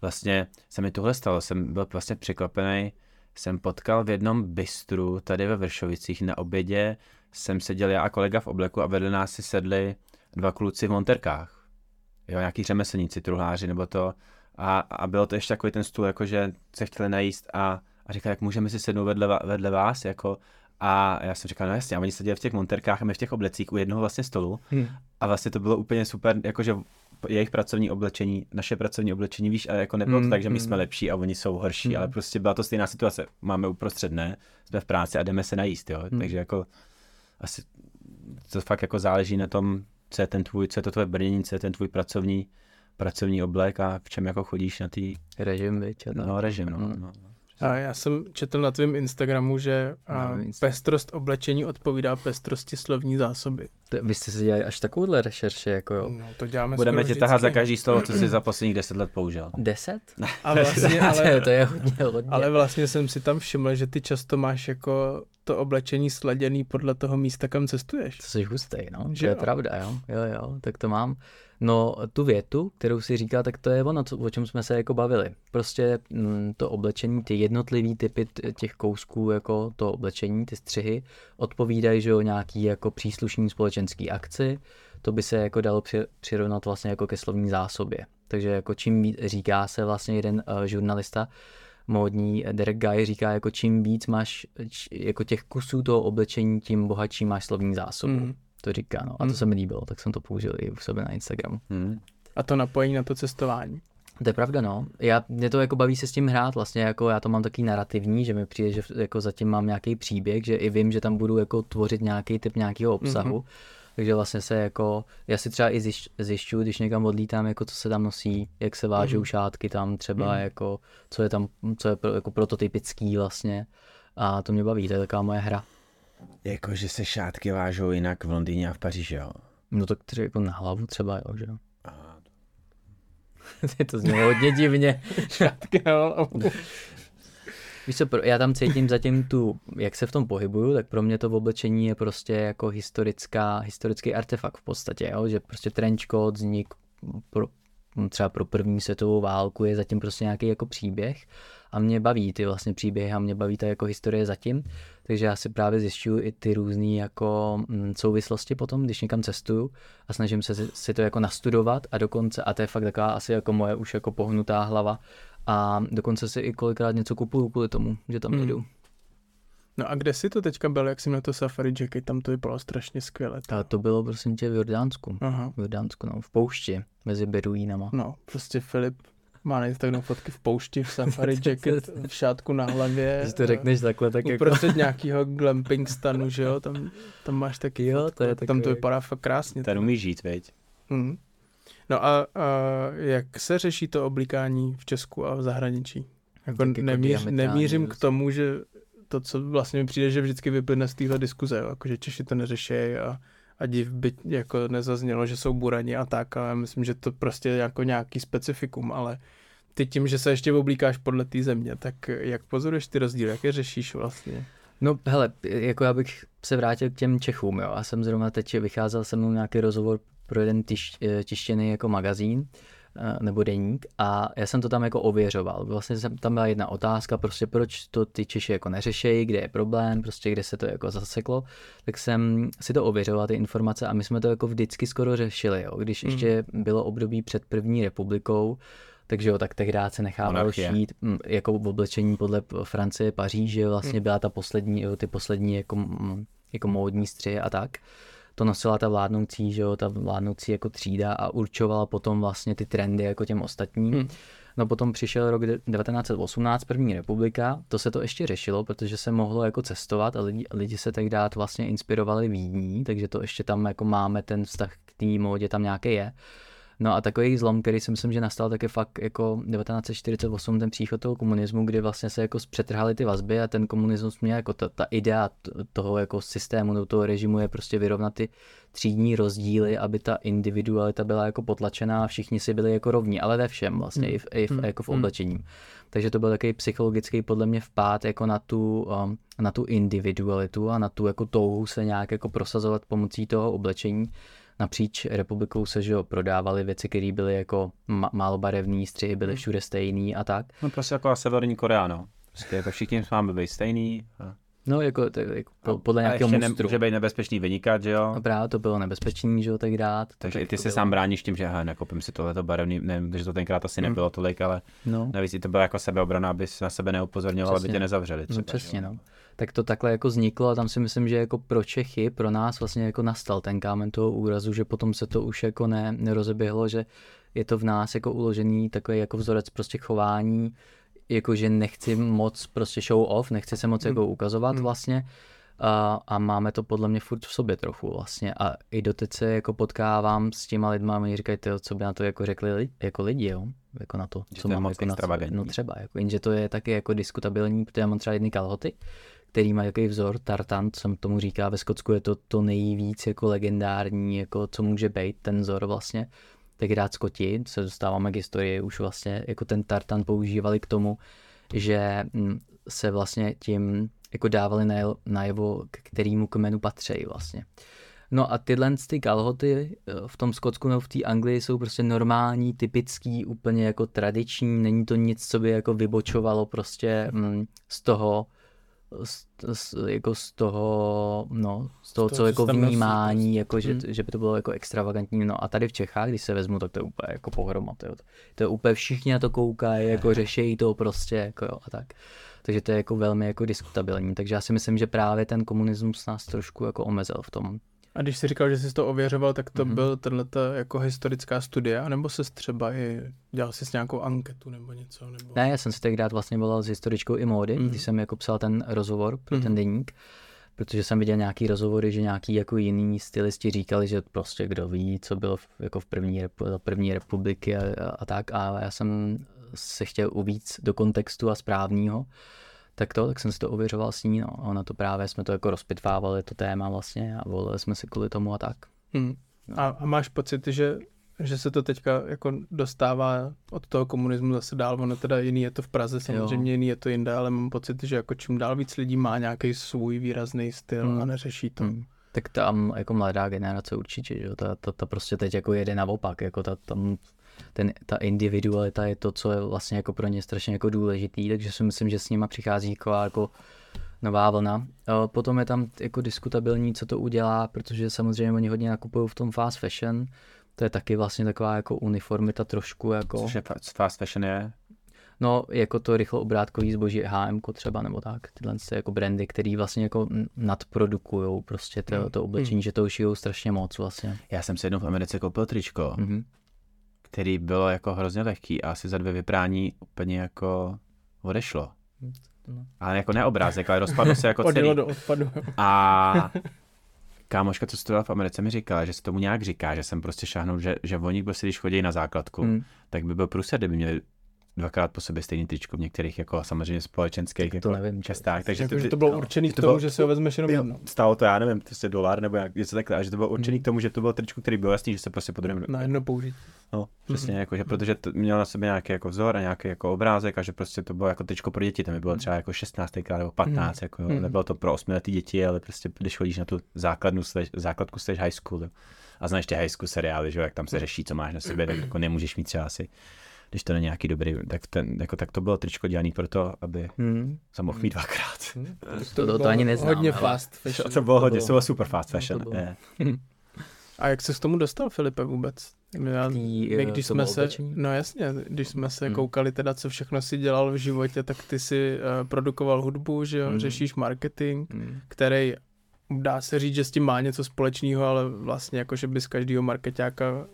vlastně se mi tohle stalo, jsem byl vlastně překvapený, jsem potkal v jednom bistru tady ve Vršovicích na obědě, jsem seděl já a kolega v obleku a vedle nás si sedli dva kluci v monterkách. Jo, nějaký řemeslníci, truhláři nebo to. A, a bylo to ještě takový ten stůl, jako že se chtěli najíst a, a říkali, jak můžeme si sednout vedle, vedle vás, jako a já jsem říkal, no jasně, a oni seděli v těch monterkách a my v těch oblecích u jednoho vlastně stolu Hm. a vlastně to bylo úplně super, jakože jejich pracovní oblečení, naše pracovní oblečení, víš, a jako nebylo to Mm, tak, že my mm. jsme lepší a oni jsou horší, Mm. ale prostě byla to stejná situace. Máme uprostřed ne, jsme v práci a jdeme se najíst, jo, Mm. takže jako asi to fakt jako záleží na tom, co je ten tvůj, co je to tvoje brnění, co je ten tvůj pracovní, pracovní oblek a v čem jako chodíš na tý, Režim, tak. no, režim, no, Mm. no. A já jsem četl na tvém Instagramu, že a, Insta- pestrost oblečení odpovídá pestrosti slovní zásoby. To- Vy jste si dělali až takovouhle rešerši, jako jo. No, to děláme Budeme tě tahat za každý slovo, co jsi za posledních deset let použil. Deset? A vlastně, ale, to je hodně, hodně. ale vlastně jsem si tam všiml, že ty často máš jako to oblečení sladěný podle toho místa, kam cestuješ. To jsi hustý, no, Že to je jo? pravda, jo, jo, jo, tak to mám. No, tu větu, kterou si říkal, tak to je ono, co, o čem jsme se jako bavili. Prostě mm, to oblečení, ty jednotlivý typy těch kousků, jako to oblečení, ty střihy, odpovídají, že jo, nějaký jako příslušný společenský akci, to by se jako dalo při, přirovnat vlastně jako ke slovní zásobě. Takže jako čím říká se vlastně jeden uh, žurnalista, módní Derek Guy říká, jako čím víc máš č, jako těch kusů toho oblečení, tím bohatší máš slovní zásobu. Mm. To říká, no. A to Mhm. se mi líbilo, tak jsem to použil i u sebe na Instagramu. Hmm. A to napojení na to cestování. To je pravda, no. Já, mě to jako baví se s tím hrát, vlastně jako já to mám taky narrativní, že mi přijde, že jako zatím mám nějaký příběh, že i vím, že tam budu jako tvořit nějaký typ nějakého obsahu. Mm-hmm. Takže vlastně se jako, já si třeba i zjišť, zjišťuju, když někam odlítám, jako co se tam nosí, jak se vážou mm-hmm. šátky tam třeba, mm-hmm. jako co je tam, co je pro, jako prototypický vlastně. A to mě baví, to je taková moje hra. Jako, že se šátky vážou jinak v Londýně a v Paříži, jo. No tak třeba jako na hlavu třeba, jo, že jo. A to znělo hodně divně. Šátky na hlavu. Víš co, já tam cítím zatím tu, jak se v tom pohybuju, tak pro mě to oblečení je prostě jako historická, historický artefakt v podstatě, jo? že prostě trench coat, vznik pro, třeba pro první světovou válku je zatím prostě nějaký jako příběh a mě baví ty vlastně příběhy a mě baví ta jako historie zatím, takže já si právě zjišťuju i ty různé jako mm, souvislosti potom, když někam cestuju a snažím se si to jako nastudovat a dokonce, a to je fakt taková asi jako moje už jako pohnutá hlava, a dokonce si i kolikrát něco kupuju kvůli tomu, že tam Hmm. jedu. No a kde jsi to teďka byl, jak jsi měl to safari jacket, tam to vypadalo strašně skvěle. A to bylo prosím tě v Jordánsku. Aha, V Jordánsku, no, v poušti, mezi beduínama. no, prostě Filip má Instagramu fotky v poušti, v safari jacket, v šátku na hlavě. Když to řekneš takhle, tak jako... Uprostřed nějakého glamping stanu, že jo, tam, tam máš taky Jo, to je tam takový- to vypadá fakt krásně. Ten umí žít, veď? Mm. No a, a jak se řeší to oblíkání v Česku a v zahraničí? Jako jako nemíř, nemířím k tomu, že to, co vlastně mi přijde, že vždycky vyplyne z téhle diskuze, jo, jako že Češi to neřeší a, a div by jako nezaznělo, že jsou burani a tak, ale myslím, že to prostě je jako nějaký specifikum, ale ty tím, že se ještě oblíkáš podle té země, tak jak pozoruješ ty rozdíly, jak je řešíš vlastně? No hele, jako já bych se vrátil k těm Čechům, jo. Já jsem zrovna teď vycházel se mnou nějaký rozhovor pro jeden tiš, eh, tištěný jako magazín eh, nebo deník a já jsem to tam jako ověřoval. Vlastně jsem, tam byla jedna otázka, prostě proč to ty Češi jako neřešejí, kde je problém, prostě kde se to jako zaseklo, tak jsem si to ověřoval, ty informace a my jsme to jako vždycky skoro řešili, jo. Když Mhm. ještě bylo období před první republikou, takže jo, tak tehdy se nechával šít mm, jako v oblečení podle Francie, Paříže, vlastně byla ta poslední, jo, ty poslední jako, mm, jako módní střihy a tak. To nosila ta vládnoucí, že jo, ta vládnoucí jako třída a určovala potom vlastně ty trendy jako těm ostatním. Hmm. No potom přišel rok de- 1918, první republika, to se to ještě řešilo, protože se mohlo jako cestovat a lidi, lidi se tehdy vlastně inspirovali Vídní, takže to ještě tam jako máme ten vztah k té módě tam nějaký je. No a takový zlom, který si myslím, že nastal, tak je fakt jako 1948, ten příchod toho komunismu, kdy vlastně se jako přetrhaly ty vazby a ten komunismus měl jako ta, ta idea toho jako systému, toho režimu je prostě vyrovnat ty třídní rozdíly, aby ta individualita byla jako potlačená a všichni si byli jako rovní, ale ve všem vlastně, i v, i v, jako v oblečení. Takže to byl takový psychologický podle mě vpád jako na tu, um, na tu individualitu a na tu jako touhu se nějak jako prosazovat pomocí toho oblečení. Napříč republikou se že jo, prodávaly věci, které byly jako ma- málo barevný, střihy byly všude stejný a tak. No prostě jako Severní Korea, no. Prostě jako všichni máme být stejný. A, No jako, tak, jako po, podle nějakého ještě mustru. nemůže být nebezpečný vynikat, že jo? A právě to bylo nebezpečný, že jo, tak dát. Takže tak i ty to se sám bráníš tím, že aha, nekoupím si tohleto barevný, nevím, že to tenkrát asi Hmm. nebylo tolik, ale No. navíc to byla jako sebeobrana, aby na sebe neupozorňoval, aby tě nezavřeli. Třeba, No přesně, no. Tak to takhle jako vzniklo a tam si myslím, že jako pro Čechy, pro nás vlastně jako nastal ten kámen toho úrazu, že potom se to už jako ne, nerozeběhlo, že je to v nás jako uložený takový jako vzorec prostě chování, jako že nechci moc prostě show off, nechci se moc jako ukazovat vlastně a, a máme to podle mě furt v sobě trochu vlastně. A i doteď se jako potkávám s těma lidma a oni říkají, tyjo, co by na to jako řekli li, jako lidi, jo, jako na to, Že co to mám moc jako na no třeba, jako, jenže to je taky jako diskutabilní, protože já mám třeba jedny kalhoty, který má jaký vzor, tartan, co tomu říká, ve Skotsku je to to nejvíc jako legendární, jako co může být ten vzor vlastně. Tak rád Skoti, se dostáváme k historii, už vlastně jako ten tartan používali k tomu, že mm, se vlastně tím jako dávali najevo- najevo, k kterému kmenu patří vlastně. No a tyhle ty kalhoty eh, v tom Skotsku nebo v té Anglii jsou prostě normální, typický, úplně jako tradiční, není to nic, co by jako vybočovalo prostě mm, z toho, z, z, jako z toho, no, z toho, Z toho, co jako vnímání, prostě. jako, že, Hmm. že by to bylo jako extravagantní. No a tady v Čechách, když se vezmu, tak to je úplně jako pohroma. To je, to je úplně všichni na to koukají, jako řešejí to prostě, jako jo, a tak. Takže to je jako velmi jako diskutabilní. Takže já si myslím, že právě ten komunismus nás trošku jako omezil v tom. A když jsi říkal, že jsi to ověřoval, tak to Mhm. mm-hmm. byl tenhle jako historická studia, nebo se třeba i dělal jsi nějakou anketu nebo něco? Nebo... Ne, já jsem si tenkrát vlastně volal s historičkou i módy, Mhm. mm-hmm. když jsem jako psal ten rozhovor pro mm-hmm. ten Mhm. deník, protože jsem viděl nějaký rozhovory, že nějaký jako jiný stylisti říkali, že prostě kdo ví, co bylo v, jako v první, repu, za první republiky a, a, a tak, a já jsem se chtěl uvíc do kontextu a správního, tak to, tak jsem si to ověřoval s ní, no. A ona to právě, jsme to jako rozpitvávali, to téma vlastně a volili jsme si kvůli tomu a tak. Hmm. A, a máš pocit, že že se to teďka jako dostává od toho komunismu zase dál, ono teda jiný je to v Praze, samozřejmě jo. jiný je to jinde, ale mám pocit, že jako čím dál víc lidí má nějaký svůj výrazný styl hmm. a neřeší to. Hmm. Tak tam jako mladá generace určitě, že jo, ta, ta, ta prostě teď jako jede naopak, jako ta, tam ten, ta individualita je to, co je vlastně jako pro ně strašně jako důležitý, takže si myslím, že s nima přichází jako, jako nová vlna. Potom je tam jako diskutabilní, co to udělá, protože samozřejmě oni hodně nakupují v tom fast fashion, to je taky vlastně taková jako uniformita trošku jako... Což je fast fashion je? No, jako to rychlo obrátkový zboží H&M třeba nebo tak, tyhle jako brandy, který vlastně jako nadprodukujou prostě to, mm. to oblečení, mm. že to šijou strašně moc vlastně. Já jsem si jednou v Americe koupil tričko, mm-hmm. Který bylo jako hrozně lehký a asi za dvě vyprání úplně jako odešlo. No. Ale jako ne obrázek, ale rozpadlo se jako celý. do odpadu. A kámoška, co studovala v Americe, mi říkala, že se tomu nějak říká, že jsem prostě šáhnul, že, že oni, prostě, když chodí na základku, hmm. tak by byl průser, kdyby měli dvakrát po sobě stejný tričko v některých jako samozřejmě společenských to jako nevím, častách. Takže jako, to, že to bylo určený k tomu, že si ho vezmeš jenom jedno. Stalo to, já nevím, prostě dolar nebo jak, něco takhle, a že to bylo určený hmm. k tomu, že to bylo tričko, který byl jasný, že se prostě podrobně. Na jedno použít. No, přesně, hmm. jako, že protože to mělo na sebe nějaký jako vzor a nějaký jako obrázek a že prostě to bylo jako tričko pro děti, tam by bylo hmm. třeba jako 16 nebo 15, hmm. jako, jo. Nebylo to pro 8 letý děti, ale prostě když chodíš na tu základnu, základku, jsi high school, jo. a znáš ty high school seriály, že jak tam se řeší, co máš na sobě, tak jako nemůžeš mít třeba asi když to není nějaký dobrý, tak, ten, jako, tak to bylo tričko dělané proto, aby hmm. se mohl mít dvakrát. Hmm. To, to, to, ani neznám. Hodně ale... fast fashion. To bylo hodně, to bylo super fast fashion. To bylo. A jak se k tomu dostal, Filipe, vůbec? Já, Tý, my, když jsme se, no jasně, když jsme se hmm. koukali teda, co všechno si dělal v životě, tak ty si uh, produkoval hudbu, že jo, hmm. řešíš marketing, hmm. který dá se říct, že s tím má něco společného, ale vlastně jako, že by z každého marketáka uh,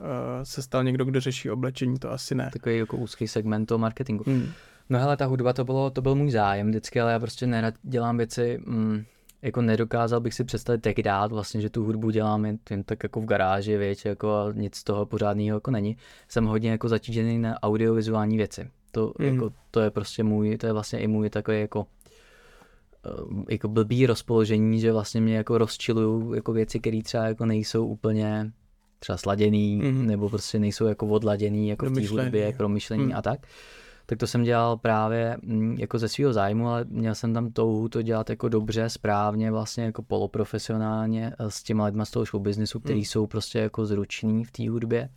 se stal někdo, kdo řeší oblečení, to asi ne. Takový jako úzký segment toho marketingu. Hmm. No hele, ta hudba to, bylo, to byl můj zájem vždycky, ale já prostě nerad dělám věci, mm, jako nedokázal bych si představit tak dát vlastně, že tu hudbu dělám jen, jen tak jako v garáži, věď, jako a nic z toho pořádného jako není. Jsem hodně jako zatížený na audiovizuální věci. To, mm. jako, to je prostě můj, to je vlastně i můj takový jako jako blbý rozpoložení, že vlastně mě jako rozčilují jako věci, které třeba jako nejsou úplně třeba sladěný, mm-hmm. nebo prostě nejsou jako odladěný jako v té hudbě, promyšlení mm. a tak. Tak to jsem dělal právě mm, jako ze svého zájmu, ale měl jsem tam touhu to dělat jako dobře, správně, vlastně jako poloprofesionálně eh, s těma lidma z toho show businessu, který mm. jsou prostě jako zruční v té hudbě.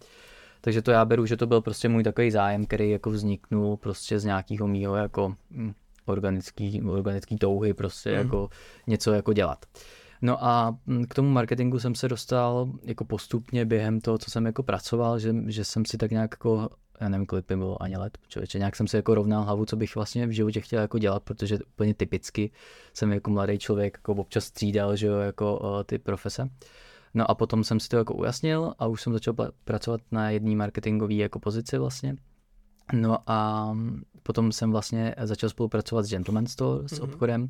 Takže to já beru, že to byl prostě můj takový zájem, který jako vzniknul prostě z nějakého mýho jako mm, organický, organický touhy prostě mm. jako něco jako dělat. No a mm, k tomu marketingu jsem se dostal jako postupně během toho, co jsem jako pracoval, že, že jsem si tak nějak jako, já nevím, kolik by bylo ani let, člověče, nějak jsem si jako rovnal hlavu, co bych vlastně v životě chtěl jako dělat, protože úplně typicky jsem jako mladý člověk jako občas střídal, že jo, jako ty profese. No a potom jsem si to jako ujasnil a už jsem začal pracovat na jedné marketingové jako pozici vlastně. No a potom jsem vlastně začal spolupracovat s Gentleman Store, s mm-hmm. obchodem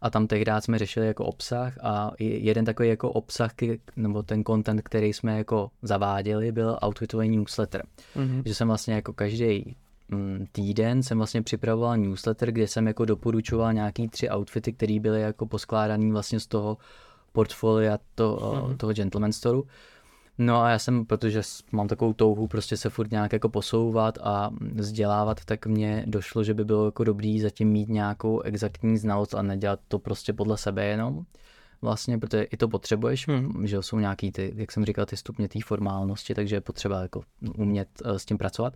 a tam tehdy jsme řešili jako obsah a jeden takový jako obsah, nebo ten content, který jsme jako zaváděli, byl outfitový newsletter. Mm-hmm. Že jsem vlastně jako každý mm, týden jsem vlastně připravoval newsletter, kde jsem jako doporučoval nějaký tři outfity, které byly jako poskládaný vlastně z toho portfolia to, mm-hmm. toho Gentleman Store. No a já jsem, protože mám takovou touhu prostě se furt nějak jako posouvat a vzdělávat, tak mně došlo, že by bylo jako dobrý zatím mít nějakou exaktní znalost a nedělat to prostě podle sebe jenom. Vlastně, protože i to potřebuješ, hmm. že jsou nějaký ty, jak jsem říkal, ty stupně té formálnosti, takže je potřeba jako umět uh, s tím pracovat.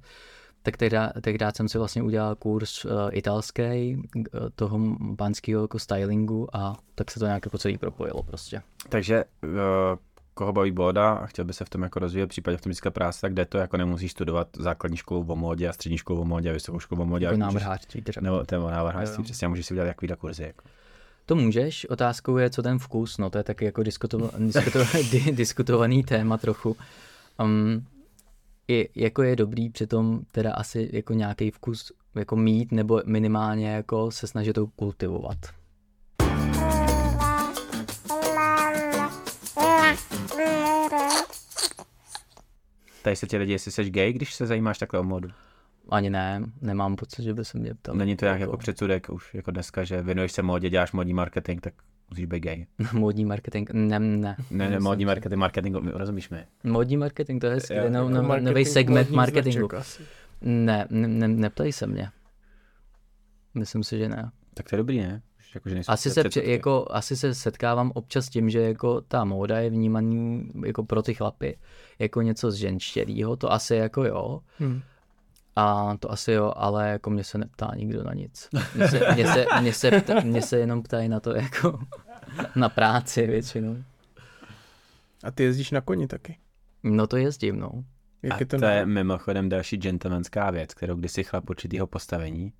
Tak tehdy, tehdy jsem si vlastně udělal kurz uh, italský, uh, toho pánského jako stylingu a tak se to nějak jako celý propojilo prostě. Takže uh koho baví bóda a chtěl by se v tom jako rozvíjet, případně v tom získat práce, tak kde to jako nemusíš studovat základní školu o módě a střední školu o módě a vysokou školu o módě. Jako návrhářství třeba. Nebo nebo návrhářství, přesně, můžeš si udělat takový kurzy. Jako. To můžeš, otázkou je, co ten vkus, no to je taky jako diskutova, diskutovaný téma trochu. Um, je, jako je dobrý přitom teda asi jako nějaký vkus jako mít nebo minimálně jako se snažit to kultivovat. Ptají se ti lidi, jestli jsi gay, když se zajímáš takhle o modu? Ani ne, nemám pocit, že by se mě ptal. Není to jak jako předsudek už jako dneska, že věnuješ se modě, děláš modní marketing, tak Musíš být gay. Módní marketing, ne, ne. Ne, ne, módní marketing, marketing, rozumíš mi? Módní marketing, to je hezký, no, jako no, Marketing nový segment marketingu. Ne, ne, ne, neptej se mě. Myslím si, že ne. Tak to je dobrý, ne? Už Jako, že nejsou Asi se, při, předsudky. jako, asi se setkávám občas s tím, že jako ta móda je vnímaný jako pro ty chlapy jako něco z ženštěrýho, to asi jako jo. Hm. A to asi jo, ale jako mě se neptá nikdo na nic. Mě se, mě se, mě se, pta, mě se jenom ptají na to jako na práci většinou. A ty jezdíš na koni taky. No to jezdím, no. Jak A je to, to je mimochodem další gentlemanská věc, kterou kdysi chlap určitýho postavení,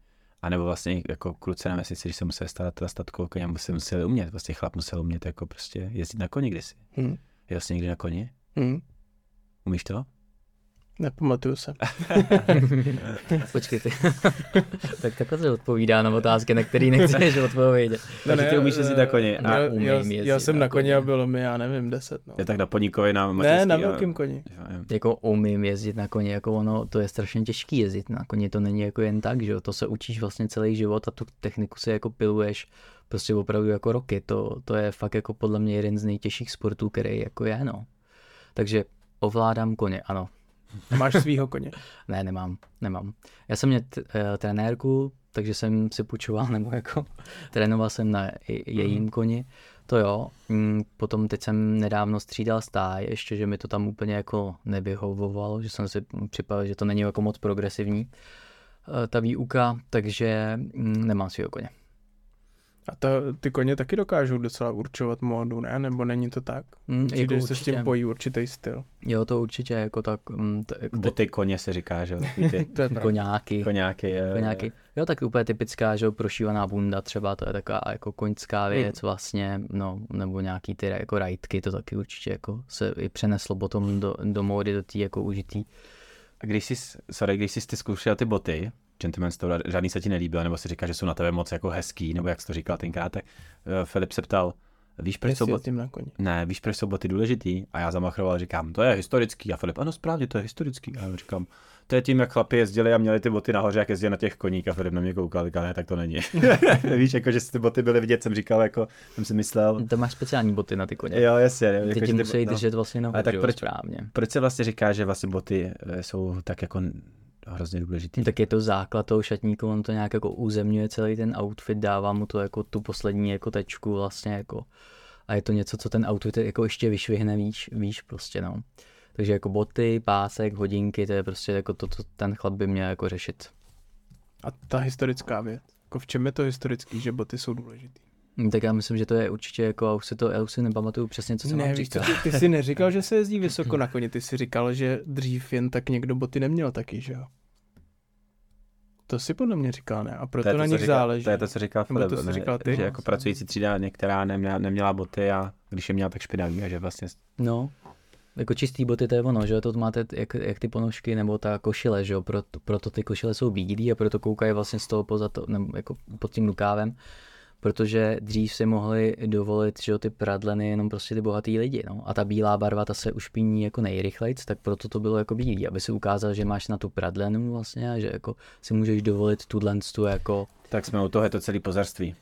anebo vlastně jako kluci na vesnici, když se museli starat teda statkou koně, museli, museli umět, vlastně chlap musel umět jako prostě jezdit na koni kdysi. Hm. Jel jsi někdy na koni? Hm. Umíš to? Nepamatuju se. Počkej ty. tak takhle se odpovídá na otázky, na které nechceš odpovědět. Takže ty umíš jezdit na koni. A Já, umím já, jezdit já jsem na koni a bylo mi, já nevím, deset. No. je tak na poníkovi na Ne, na velkém koni. Jo. Jako umím jezdit na koni, jako ono, to je strašně těžký jezdit na koni, to není jako jen tak, že jo, to se učíš vlastně celý život a tu techniku si jako piluješ prostě opravdu jako roky, to, to je fakt jako podle mě jeden z nejtěžších sportů, který jako je, no. Takže ovládám koně, ano. Máš svýho koně. Ne, nemám, nemám. Já jsem měl t- eh, trenérku, takže jsem si půjčoval, nebo jako trénoval jsem na je- jejím koni, to jo. Mm, Potom teď jsem nedávno střídal stáj, ještě, že mi to tam úplně jako nevyhovovalo, že jsem si připadal, že to není jako moc progresivní eh, ta výuka, takže mm, nemám svého koně. A ta, ty koně taky dokážou docela určovat módu, ne? Nebo není to tak? Mm, Přijde, jako že se s tím určitě. pojí určitý styl. Jo, to určitě jako tak, mm, t- jako Boty koně se říká, že jo, ty To je koňáky. koňáky. jo. Koňáky. Jo, tak úplně typická, že jo, prošívaná bunda třeba, to je taková jako koňská věc vlastně, no, nebo nějaký ty jako rajtky, to taky určitě jako se i přeneslo potom do, do módy, do té jako užitý. A když jsi, sorry, když jsi ty zkoušel ty boty, Gentleman Store, žádný se ti nelíbil, nebo si říká, že jsou na tebe moc jako hezký, nebo jak jsi to říkal tenkrát, tak uh, Filip se ptal, víš, proč jsou boty, na ne, víš, proč jsou boty důležitý? A já zamachroval, říkám, to je historický. A Filip, ano, správně, to je historický. A já říkám, to je tím, jak chlapi jezdili a měli ty boty nahoře, jak jezdili na těch koních. A Filip na mě koukal, říkal, ne, tak to není. víš, jako, že ty boty byly vidět, jsem říkal, jako, jsem si myslel, To máš speciální boty na ty koně. jo, jasně. Jako, Ty ti ty- musí no. držet vlastně nohu, tak proč- správně. Proč se vlastně říká, že vlastně boty eh, jsou tak jako hrozně důležitý? Tak je to základ toho šatníku, on to nějak jako uzemňuje celý ten outfit, dává mu to jako tu poslední jako tečku vlastně jako a je to něco, co ten outfit jako ještě vyšvihne víš, víš prostě no. Takže jako boty, pásek, hodinky, to je prostě jako to, co ten chlap by měl jako řešit. A ta historická věc. Jako v čem je to historický, že boty jsou důležitý? Hm, Tak já myslím, že to je určitě jako, já už si to, já už si nepamatuju přesně, co jsem ne, co, říkal. ty, ty jsi neříkal, že se jezdí vysoko na koni, ty jsi říkal, že dřív jen tak někdo boty neměl taky, že jo? To si podle mě říkal, ne? A proto to je to, na co nich říkal, záleží. To je to, co říkal Filip, to jsi ne? říkal ty? že jako pracující třída některá neměla, neměla boty a když je měla, tak špinavý a že vlastně No, jako čistý boty to je ono, že to máte jak, jak ty ponožky nebo ta košile, že jo, proto, proto ty košile jsou bílý a proto koukají vlastně z toho poza to, nebo jako pod tím rukávem, protože dřív si mohli dovolit, že jo, ty pradleny jenom prostě ty bohatý lidi, no. A ta bílá barva, ta se ušpiní jako nejrychlejc, tak proto to bylo jako bílý, aby si ukázal, že máš na tu pradlenu vlastně a že jako si můžeš dovolit tuhle tu jako Tak jsme u toho, je to celý pozarství.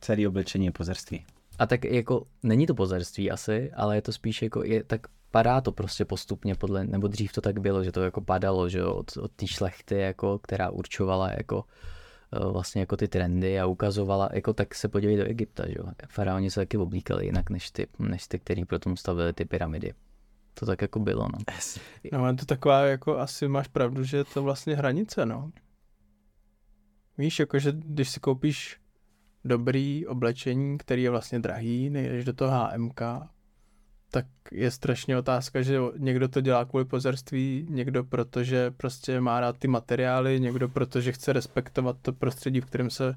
Celý oblečení je pozarství. A tak jako není to pozerství asi, ale je to spíš jako, je, tak padá to prostě postupně podle, nebo dřív to tak bylo, že to jako padalo, že jo, od, od té šlechty, jako, která určovala jako vlastně jako ty trendy a ukazovala, jako tak se podívej do Egypta, že jo. Faraoni se taky oblíkali jinak než ty, než ty, který potom stavili ty pyramidy. To tak jako bylo, no. No, ale to taková, jako asi máš pravdu, že je to vlastně hranice, no. Víš, jakože když si koupíš dobrý oblečení, který je vlastně drahý, nejdeš do toho HMK, tak je strašně otázka, že někdo to dělá kvůli pozerství, někdo protože prostě má rád ty materiály, někdo protože chce respektovat to prostředí, v kterém se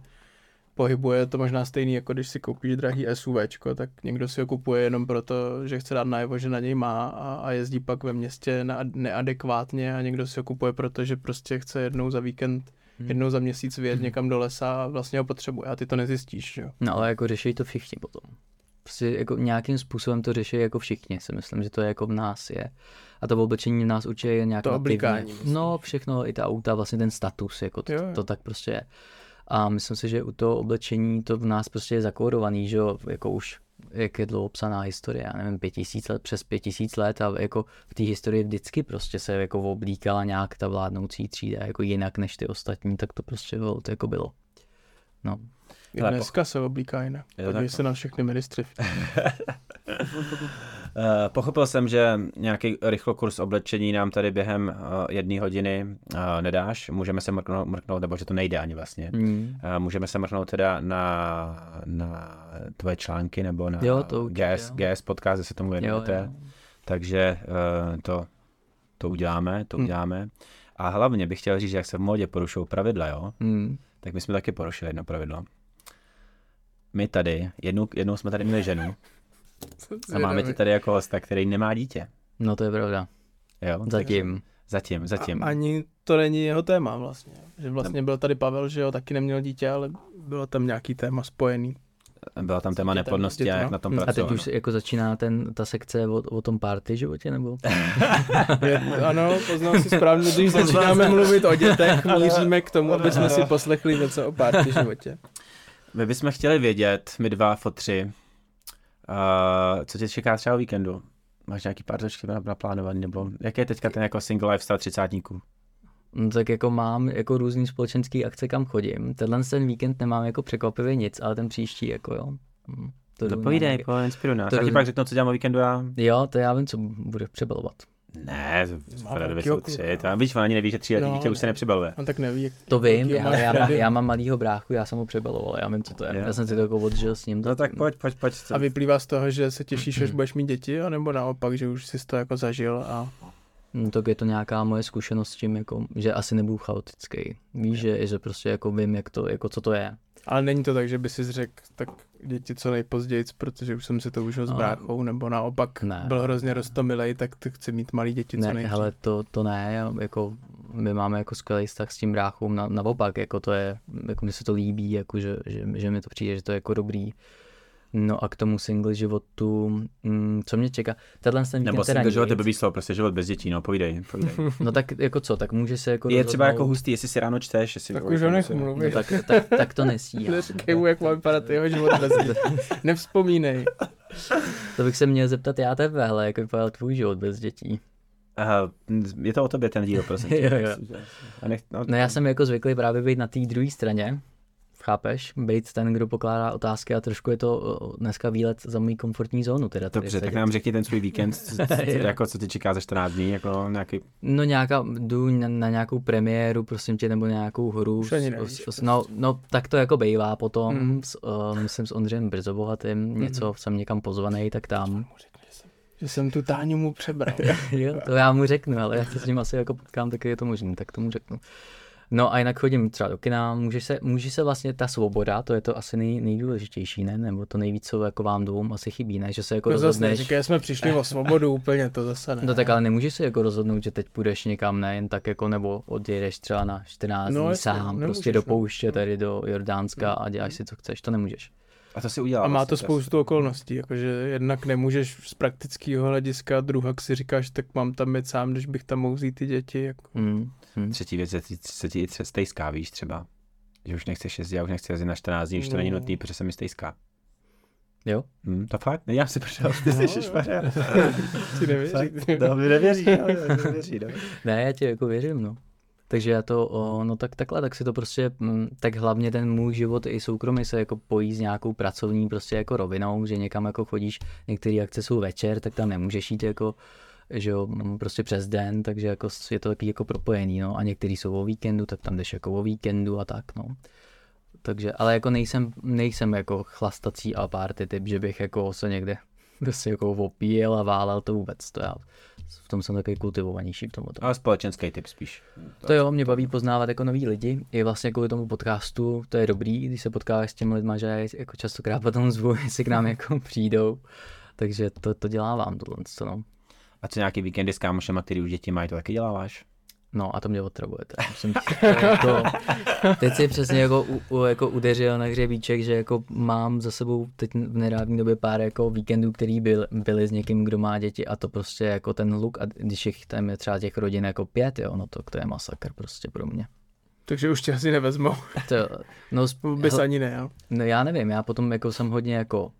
pohybuje. To možná stejný, jako když si koupíš drahý SUVčko, tak někdo si ho kupuje jenom proto, že chce dát najevo, že na něj má a, a jezdí pak ve městě na, neadekvátně a někdo si ho kupuje, protože prostě chce jednou za víkend, Hmm. jednou za měsíc vyjet někam do lesa a vlastně ho potřebuje a ty to nezjistíš, jo. No ale jako řeší to všichni potom. Prostě jako nějakým způsobem to řeší jako všichni, si myslím, že to je jako v nás je. A to oblečení v nás určitě je nějak To oblikání? No všechno, i ta auta, vlastně ten status, jako to, Jo, jo. to tak prostě je. A myslím si, že u toho oblečení to v nás prostě je zakódovaný, že jo, jako už jak je dlouho psaná historie, já nevím, pět tisíc let, přes pět tisíc let a jako v té historii vždycky prostě se jako oblíkala nějak ta vládnoucí třída jako jinak než ty ostatní, tak to prostě bylo, to jako bylo. No. I dneska se oblíká jinak. Podívej se na všechny ministry. Uh, pochopil jsem, že nějaký rychlokurs oblečení nám tady během uh, jedné hodiny uh, nedáš. Můžeme se mrknout, mrknout, nebo že to nejde ani vlastně. Mm. Můžeme se mrknout teda na, na tvoje články nebo na Jo, to určitě, GS, jo. GS podcast, se tomu věnujete. jo. Takže to, to uděláme, to Hm. uděláme. A hlavně bych chtěl říct, že jak se v modě porušují pravidla, jo, Mm. tak my jsme taky porušili jedno pravidlo. My tady, jednou, jednou jsme tady měli ženu a máme tě tady jako hosta, který nemá dítě. No to je pravda. Jo? Zatím. Zatím, zatím. A, ani to není jeho téma vlastně. Že vlastně byl tady Pavel, že jo, taky neměl dítě, ale bylo tam nějaký téma spojený. Byla tam téma Dětem, neplodnosti a dětem, jak no. na tom Hm. A pracovat. teď už jako začíná ten, ta sekce o, o tom party životě, nebo? Ano, poznal si správně, když začínáme mluvit o dětech, míříme k tomu, aby jsme si poslechli něco o párty životě. My bychom chtěli vědět, my dva fotři, uh, co tě čeká třeba o víkendu? Máš nějaký pár točky naplánovaný, nebo jaký je teďka ten jako single lifestyle třicátníků? No, tak jako mám jako různý společenský akce, kam chodím. Tenhle ten víkend nemám jako překvapivě nic, ale ten příští jako jo. Hm, To Dopovídej, po, inspiruj nás. to Já ti pak řeknu, co dělám o víkendu já. Jo, to já vím, co bude přebalovat. Ne, to Má Fred dvě velkýho jsou tři. To víš, ani neví, že tři letý No, dítě už se ne. nepřibaluje. On tak neví, jak... To vím, ale já, já mám malýho bráchu, já jsem ho přebaloval, já vím, co to je. Jo. Já jsem si to jako odžil s ním. No tak pojď, pojď, pojď. Co? A vyplývá z toho, že se těšíš, až budeš mít děti, anebo naopak, že už jsi to jako zažil a No, tak je to nějaká moje zkušenost s tím, jako, že asi nebudu chaotický. Víš, že, že prostě jako vím, jak to, jako co to je. Ale není to tak, že by si řekl, tak děti co nejpozději, protože už jsem si to užil s No. bráchou, nebo naopak Ne. byl hrozně rostomilej, tak ty chci mít malý děti co Ne, nejdřív. hele, to, to ne, jako my máme jako skvělý vztah s tím bráchou, na, naopak, jako to je, jako mi se to líbí, jako že, že, že mi to přijde, že to je jako dobrý. No a k tomu single životu, mm, co mě čeká, tenhle ten Nebo single život je blbý slovo, prostě život bez dětí, no povídej. povídej. No tak jako co, tak může se jako Je třeba jako rozhodnout- hustý, jestli si ráno čteš, jestli... Tak už ho nech no, tak, tak, tak to nesí. Neříkej mu, jak má vypadat jeho život bez dětí. Nevzpomínej. To bych se měl zeptat já tebe, ale jak vypadal tvůj život bez dětí. Aha, je to o tobě ten díl, prosím. Jo, jo. A nech, no, No já jsem jako zvyklý právě být na té druhé straně, chápeš? Být ten, kdo pokládá otázky a trošku je to dneska výlet za můj komfortní zónu. Teda tady Dobře, tak nám řekni ten svůj víkend, co, co, co, jako co ti čeká za 14 dní, jako nějaký... No nějaká, jdu na, na nějakou premiéru, prosím tě, nebo nějakou hru. Už ani s- nevíš, s, s, no, no, tak to jako bývá potom, Mhm. mm. s, uh, myslím s Ondřejem Brzobohatým, něco jsem někam pozvaný, tak tam. Že jsem tu Táňu mu přebral. jo, to já mu řeknu, ale já se s ním asi jako potkám, tak je to možný, tak tomu řeknu. No a jinak chodím třeba do kina, může se, může se vlastně ta svoboda, to je to asi nej, nejdůležitější, ne? Nebo to nejvíc, co jako vám dvou asi chybí, ne? Že se jako zase rozhodneš. neříkej, jsme přišli o svobodu úplně, to zase ne. No tak ale nemůžeš si jako rozhodnout, že teď půjdeš někam, ne jen tak jako, nebo odjedeš třeba na 14 No dní sám, nemůžeš, prostě do no. pouště tady do Jordánska a děláš si, co chceš, to nemůžeš. A to si udělal. A má to vlastně, spoustu okolností, jakože jednak nemůžeš z praktického hlediska, druhak si říkáš, tak mám tam jet sám, když bych tam mohl vzít ty děti. Jako. Hmm. Hmm. Třetí věc je, se ti i stejská, víš třeba. Že už nechceš jezdit, já už nechci jezdit na 14 dní, už to není No. nutný, protože se mi stejská. Jo? Hm, to fakt? Ne, já si prdel, ty jsi špaře. Ti nevěří. No, mi nevěří, no, nevěří, no. Ne, já ti jako věřím, no. Takže já to, o, no tak takhle, tak si to prostě, mm, tak hlavně ten můj život i soukromý se jako pojí s nějakou pracovní prostě jako rovinou, že někam jako chodíš, některé akce jsou večer, tak tam nemůžeš jít jako, že jo, mm, prostě přes den, takže jako je to taky jako propojený, no, a některý jsou o víkendu, tak tam jdeš jako o víkendu a tak, no. Takže, ale jako nejsem, nejsem jako chlastací a party typ, že bych jako se někde prostě jako opíjel a válel to vůbec, to já v tom jsem takový kultivovanější v tom. Ale společenský typ spíš. To jo, mě baví poznávat jako nový lidi. I vlastně kvůli tomu podcastu to je dobrý, když se potkáváš s těmi lidmi, že jako častokrát potom zvu, jestli k nám jako přijdou. Takže to, to dělávám tohle, co no. A co nějaký víkendy s kámošema, který už děti mají, to taky děláváš? No a to mě otravujete. Musím říct, to, teď si přesně jako, u, u, jako udeřil na hřebíček, že jako mám za sebou teď v nedávné době pár jako víkendů, který byl, byly s někým, kdo má děti a to prostě jako ten luk a když jich tam je třeba těch rodin jako pět, jo, no to, to je masakr prostě pro mě. Takže už tě asi nevezmou. To, no, Vůbec hele, ani ne, jo. No já nevím, já potom jako jsem hodně jako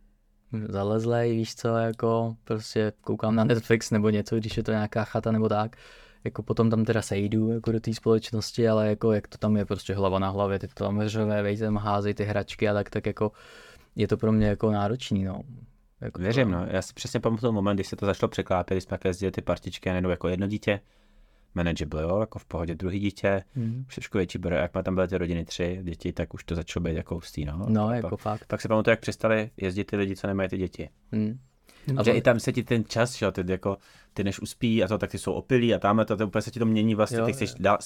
zalezlej, víš co, jako prostě koukám na Netflix nebo něco, když je to nějaká chata nebo tak. Jako potom tam teda sejdu jako do té společnosti, ale jako jak to tam je prostě hlava na hlavě, ty to tam řové, vejte tam házej ty hračky a tak, tak jako je to pro mě jako náročný, no. Jako to- Věřím, no. Já si přesně pamatuju moment, když se to začalo překlápět, když jsme takhle jezdili ty partičky a jako jedno dítě, manageable, jo, jako v pohodě, druhý dítě, Hmm. už trošku větší bere, jak má tam byly ty rodiny tři děti, tak už to začalo být jako hustý, no. No, A jako pak, fakt. pak se pamatuju, jak přestali jezdit ty lidi, co nemají ty děti. Hmm. A že i tam se ti ten čas, že ty jako, ty než uspí a to, tak ty jsou opilí a tam to, to úplně se ti to mění vlastně, Jo, ty chceš dál,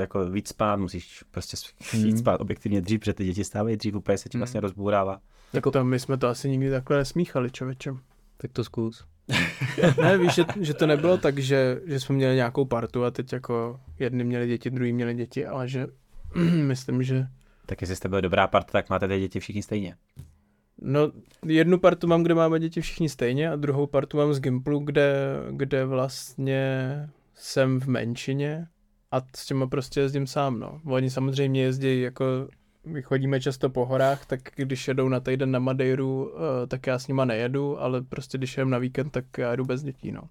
jako víc spát, musíš prostě Hmm. víc spát objektivně dřív, protože ty děti stávají dřív, úplně se ti vlastně rozbourává. Jako to my jsme to asi nikdy takhle nesmíchali, člověče. Tak to zkus. Ne, víš, že, že to nebylo tak, že, že jsme měli nějakou partu a teď jako jedni měli děti, druhý měli děti, ale že myslím, že Tak jestli jste byli dobrá parta, tak máte ty děti všichni stejně. No, jednu partu mám, kde máme děti všichni stejně a druhou partu mám z Gimplu, kde, kde vlastně jsem v menšině a s těma prostě jezdím sám, no. Oni samozřejmě jezdí jako, my chodíme často po horách, tak když jedou na týden na Madeiru, eh, tak já s nima nejedu, ale prostě když jdem na víkend, tak já jedu bez dětí, no.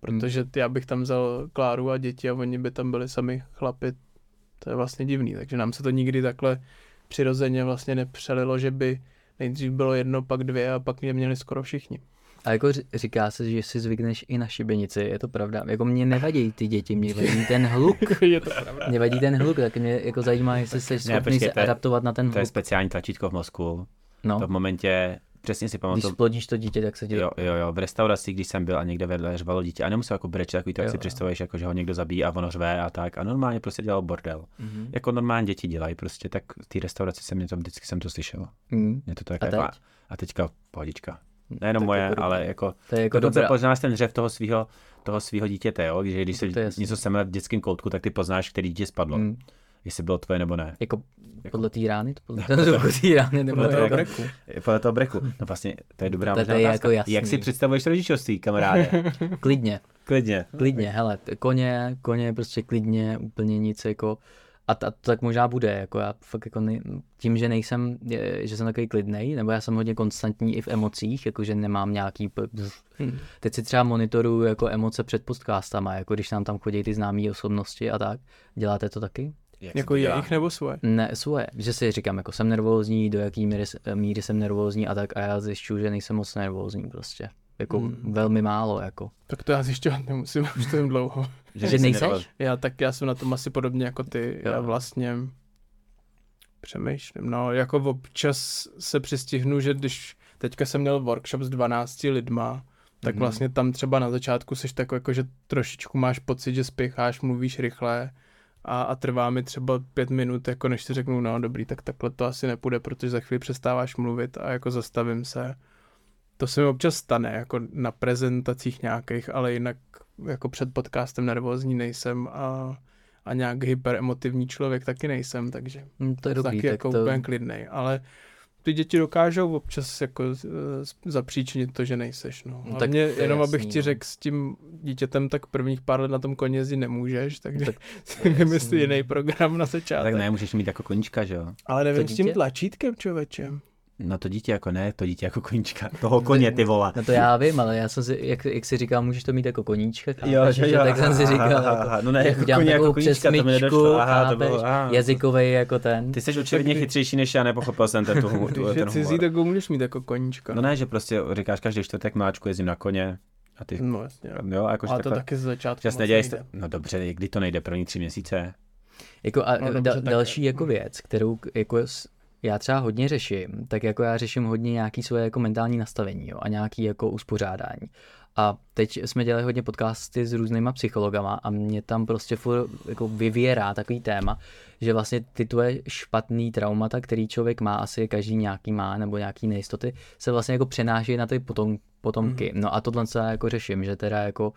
Protože já bych tam vzal Kláru a děti a oni by tam byli sami chlapi, to je vlastně divný, takže nám se to nikdy takhle přirozeně vlastně nepřelilo, že by nejdřív bylo jedno, pak dvě a pak je měli skoro všichni. A jako říká se, že si zvykneš i na šibenici, je to pravda. Jako mě nevadí ty děti, mě vadí ten hluk. je to pravda. Mě vadí ten hluk, tak mě jako zajímá, jestli jsi schopný počkej, se adaptovat na ten To je hluk. speciální tlačítko v mozku. No, To v momentě, přesně si když pamatuju, splodíš to dítě, tak se ti... Jo, jo, jo, v restauraci, když jsem byl a někde vedle řvalo dítě a nemusel jako brečet, takový to, jak Jo, si představuješ, jako, že ho někdo zabíjí a ono řve a tak. A normálně prostě dělal bordel. Mhm. Jako normálně děti dělají prostě, tak v té restauraci jsem mě to vždycky jsem to slyšel. Mm. Mě to tak A jako, teď? a teďka pohodička. Nejenom Tak moje, jako dobrý. ale jako, To je jako dokonce dobrá. poznáš ten dřev toho svého toho svého dítěte, jo? že když se něco semele v dětském koutku, tak ty poznáš, který dítě spadlo, Mm. jestli bylo tvoje nebo ne. Jako Jako- podle té rány? To podle podle té rány nebo Podle toho jako, breku. Podle toho breku. No vlastně, to je dobrá To- to možná je jako jasný. Jak si představuješ rodičovství, kamaráde? klidně, Klidně. klidně, hele, koně, koně prostě klidně, úplně nic jako, a, t- a to tak možná bude, jako já fakt jako nej, tím, že nejsem, je, že jsem takový klidnej, nebo já jsem hodně konstantní i v emocích, jako že nemám nějaký. Hmm. teď si třeba monitoruju jako emoce před podcastama, jako když nám tam chodí ty známé osobnosti a tak, děláte to taky? Jak Jako jejich nebo svoje. Ne, svoje, že si říkám, jako jsem nervózní, do jaký míry, míry jsem nervózní a tak a já zjišťuju, že nejsem moc nervózní prostě. Jako Hmm. velmi málo, jako. Tak to já zjišťovat nemusím, už to jim dlouho. Že jsi nejseš? Já tak já jsem na tom asi podobně jako ty. Jo. Já vlastně přemýšlím. No, jako občas se přistihnu, že když teďka jsem měl workshop s 12 lidma, tak Mhm. vlastně tam třeba na začátku seš tak jako, že trošičku máš pocit, že spěcháš, mluvíš rychle a, a trvá mi třeba pět minut, jako než si řeknu, no dobrý, tak takhle to asi nepůjde, protože za chvíli přestáváš mluvit a jako zastavím se. To se mi občas stane, jako na prezentacích nějakých, ale jinak jako před podcastem nervózní nejsem a, a nějak hyperemotivní člověk taky nejsem, takže Hm, to je dobrý, taky tak jako to... úplně klidnej, ale ty děti dokážou občas jako uh, zapříčinit to, že nejseš, no. No, tak to je jenom jasný, abych ti no. řekl, s tím dítětem tak prvních pár let na tom koni jezdit nemůžeš, takže Tak si vymyslí jiný program na A začátek. tak ne, můžeš mít jako koníčka, že jo? Ale nevím s tím tlačítkem, člověče. No to dítě jako ne, to dítě jako koníčka. Toho koně, ty vole. No to já vím, ale já jsem si, jak, jak si říkal, můžeš to mít jako koníčka, chápeš, Jo, že- jo, tak jsem si říkal, aha, jako, aha, no ne, jak jako udělám koně, jako takovou koníčka, to mi nedošlo, aha, to bylo, aha. jazykovej jako ten. Ty jsi očividně chytřejší než já, nepochopil jsem ten, tu, tu, Když ten je cizí, humor. tak ho můžeš mít jako koníčka. No ne, že prostě říkáš každý čtvrtek máčku jezdím na koně a ty, No jasně. Jo. jo, a to takhle, taky z začátku nedělej, nejde. no dobře, kdy to nejde, první tři měsíce. Jako a No no, dobře, da, další jako věc, kterou jako já třeba hodně řeším, tak jako já řeším hodně nějaký svoje jako mentální nastavení jo, a nějaký jako uspořádání. A teď jsme dělali hodně podcasty s různýma psychologama a mě tam prostě furt jako vyvěrá takový téma, že vlastně ty tvoje špatný traumata, který člověk má, asi každý nějaký má, nebo nějaký nejistoty, se vlastně jako přenáší na ty potom, potomky. Mhm. No a tohle se jako řeším, že teda jako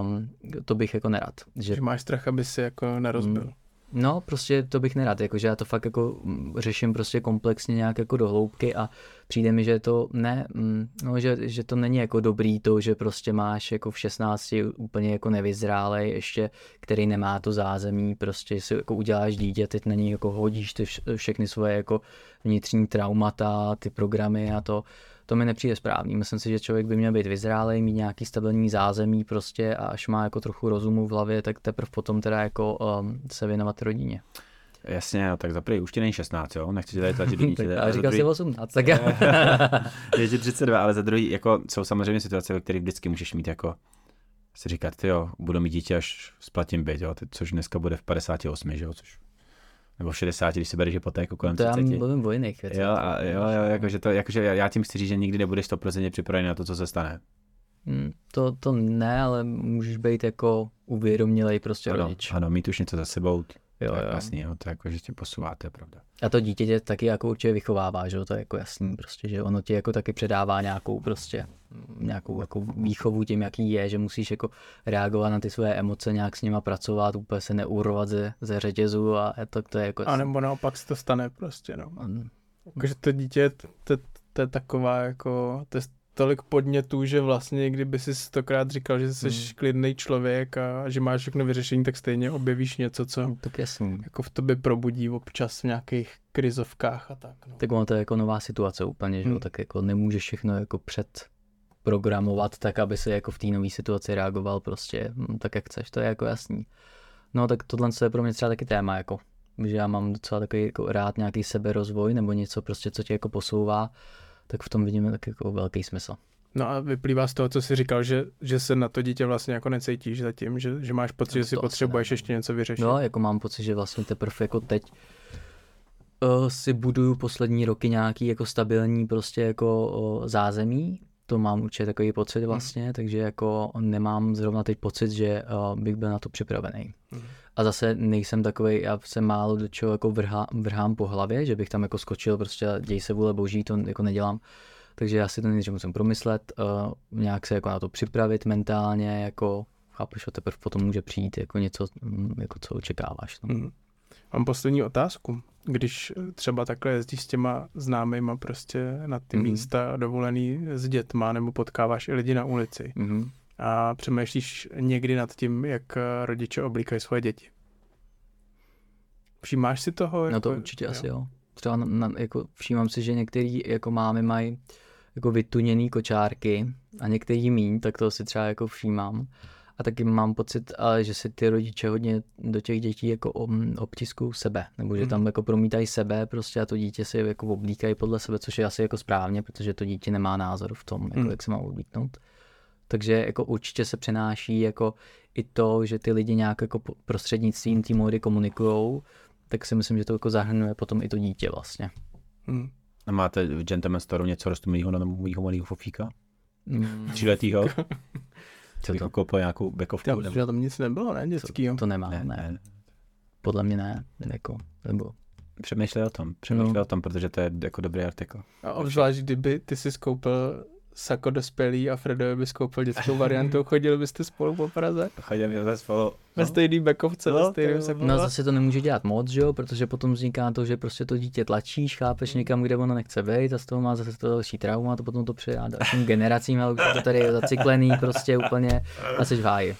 um, to bych jako nerad. Že Že máš strach, aby si jako nerozbil. Mm. No, prostě to bych nerad, jakože já to fakt jako mm, řeším prostě komplexně nějak jako do hloubky a přijde mi, že to ne, mm, no, že, že to není jako dobrý to, že prostě máš jako v 16 úplně jako nevyzrálej ještě, který nemá to zázemí, prostě si jako uděláš dítě, teď na něj jako hodíš ty vš- všechny svoje jako vnitřní traumata, ty programy a to, to mi nepřijde správný. Myslím si, že člověk by měl být vyzrálej, mít nějaký stabilní zázemí prostě a až má jako trochu rozumu v hlavě, tak teprve potom teda jako um, se věnovat rodině. Jasně, no, tak za prvý už ti není 16, jo, nechci tady tlačit do dítě. a říkal druhý, si 18, tak já. je ti 32, ale za druhý, jako jsou samozřejmě situace, ve kterých vždycky můžeš mít jako si říkat, ty jo, budu mít dítě, až splatím byt, jo, což dneska bude v 58, že jo, což nebo v 60, když si bereš hypotéku kolem to 30. já mluvím o jiných věcech. Jo, a, jo, jo, jakože, to, jakože já tím chci říct, že nikdy nebudeš 100% připravený na to, co se stane. Hmm, to, to ne, ale můžeš být jako uvědomělej prostě ano, rodič. Ano, mít už něco za sebou, Jo, jo. jasný, jo, to je jako, že tě posuvá, to je pravda. A to dítě tě taky jako určitě vychovává, že jo, to je jako jasný prostě, že ono ti jako taky předává nějakou prostě, nějakou jako výchovu tím, jaký je, že musíš jako reagovat na ty své emoce, nějak s nima pracovat, úplně se neurovat ze, ze řetězu a to, to je jako... A nebo naopak se to stane prostě, no. Jakože to dítě, to, to, to je taková jako, to je tolik podnětů, že vlastně, kdyby si stokrát říkal, že jsi Hmm. klidný člověk a že máš všechno vyřešení, tak stejně objevíš něco, co tak jasný. jako v tobě probudí občas v nějakých krizovkách a tak. No. Tak ono to je jako nová situace úplně, že jo, Hmm. tak jako nemůžeš všechno jako před programovat tak, aby se jako v té nové situaci reagoval prostě hm, tak, jak chceš, to je jako jasný. No tak tohle je pro mě třeba taky téma, jako, že já mám docela takový jako rád nějaký seberozvoj nebo něco prostě, co tě jako posouvá, tak v tom vidíme tak jako velký smysl. no a vyplývá z toho, co jsi říkal, že, že se na to dítě vlastně jako necítíš zatím, že, že máš pocit, No že si to asi potřebuješ ne. ještě něco vyřešit. No, jako mám pocit, že vlastně teprve jako teď uh, si buduju poslední roky nějaký jako stabilní prostě jako uh, zázemí. To mám určitě takový pocit vlastně, takže jako nemám zrovna teď pocit, že uh, bych byl na to připravený. A zase nejsem takový, já se málo do čeho jako vrhá, vrhám po hlavě, že bych tam jako skočil, prostě děj se vůle boží, to jako nedělám. Takže já si to nejdřív musím promyslet, uh, nějak se jako na to připravit mentálně, jako chápeš, a teprve potom může přijít jako něco, mm, jako co očekáváš. No. Mhm. Mám poslední otázku. Když třeba takhle jezdíš s těma známýma prostě na ty Mhm. místa dovolený s dětma nebo potkáváš i lidi na ulici Mm-hmm. A přemýšlíš někdy nad tím, jak eh, rodiče oblíkají svoje děti. Všímáš si toho? No to jako- určitě asi jo. Třeba na, na, jako všímám si, že některý jako mámy mají jako vytuněný kočárky a některý míň, tak to si třeba jako všímám. A taky mám pocit, ale že si ty rodiče hodně do těch dětí jako obtiskují sebe, nebo že Mhm. tam jako promítají sebe prostě a to dítě si jako oblíkají podle sebe, což je asi jako správně, protože to dítě nemá názor v tom, jako Mhm. jak se má oblíknout. Takže jako určitě se přenáší jako i to, že ty lidi nějak jako prostřednictvím té módy komunikujou, tak si myslím, že to jako zahrnuje potom i to dítě vlastně. Hm. A máte v Gentleman Store něco rostomilého na mýho malého fofíka? Mm, Tříletýho? Co to? koupil nějakou bekovku? Já nebo- tam nic nebylo, ne, dětskýho. to nemá, Ne, ne, ne. Podle mě ne, jako, nebo Přemýšlej o tom, přemýšlej No. o tom, protože to je jako dobrý artikl. A obzvlášť, kdyby ty si skoupil sako dospělý a Fredovi by skoupil dětskou variantu, chodili byste spolu po Praze? Chodím jo spolu. Ve stejný bekovce, No, ve saku. No zase to nemůže dělat moc, že jo, protože potom vzniká to, že prostě to dítě tlačíš, chápeš někam, kde ono nechce být a z toho má zase to další trauma, to potom to předá dalším generacím, ale už je to tady je zacyklený prostě úplně a jsi v háji.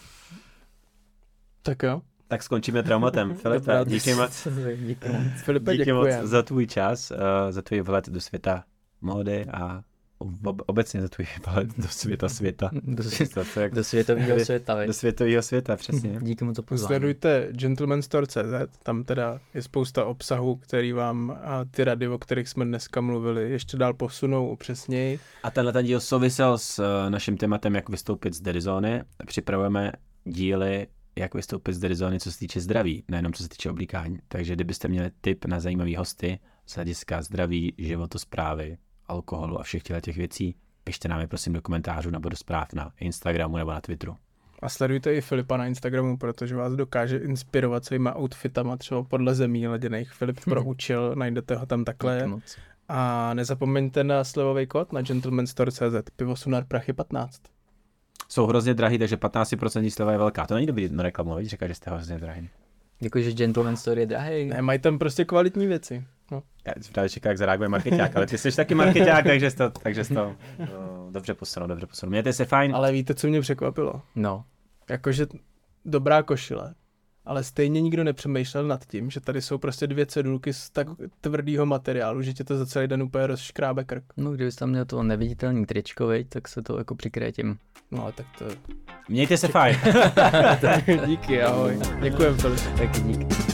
Tak jo. Tak skončíme traumatem. Filipe, Dobrá, díky moc, Díky moc. Filipe, díky moc za tvůj čas, uh, za tvůj vlet do světa módy a ob- obecně za tvůj vlet do světa světa. Do, To, svět, to, jak, do světového světa, do světového světa, přesně. Díky moc za pozvání. Sledujte gentlemanstore.cz, tam teda je spousta obsahu, který vám a ty rady, o kterých jsme dneska mluvili, ještě dál posunou upřesněji. A tenhle ten díl souvisel s uh, naším tématem, jak vystoupit z derizóny. Připravujeme díly, jak vystoupit z derizóny, co se týče zdraví, nejenom co se týče oblíkání. Takže kdybyste měli tip na zajímavý hosty z hlediska zdraví, životosprávy, alkoholu a všech těchto těch věcí, pište nám je prosím do komentářů nebo do zpráv na Instagramu nebo na Twitteru. A sledujte i Filipa na Instagramu, protože vás dokáže inspirovat svýma outfitama, třeba podle zemí leděných. Filip proučil, najdete ho tam takhle. moc. A nezapomeňte na slevový kód na gentlemanstore.cz, pivo Sunar Prachy 15. Jsou hrozně drahý, takže 15% sleva je velká. To není dobrý na reklamu, říká, že jste hrozně drahý. Jakože Gentleman Store je drahý. Ne, mají tam prostě kvalitní věci. No. Já právě čekám, jak zareaguje marketák, ale ty jsi taky marketák, takže jsi to, takže jsi to no, dobře posunul, dobře posunul. Mějte se fajn. Ale víte, co mě překvapilo? No. Jakože dobrá košile, ale stejně nikdo nepřemýšlel nad tím, že tady jsou prostě dvě cedulky z tak tvrdého materiálu, že tě to za celý den úplně rozškrábe krk. No, kdybys tam měl to neviditelný tričko, veď, tak se to jako přikryje tím. No ale tak to... Mějte se fajn. Díky, ahoj. Děkujem, Filip. Tak díky.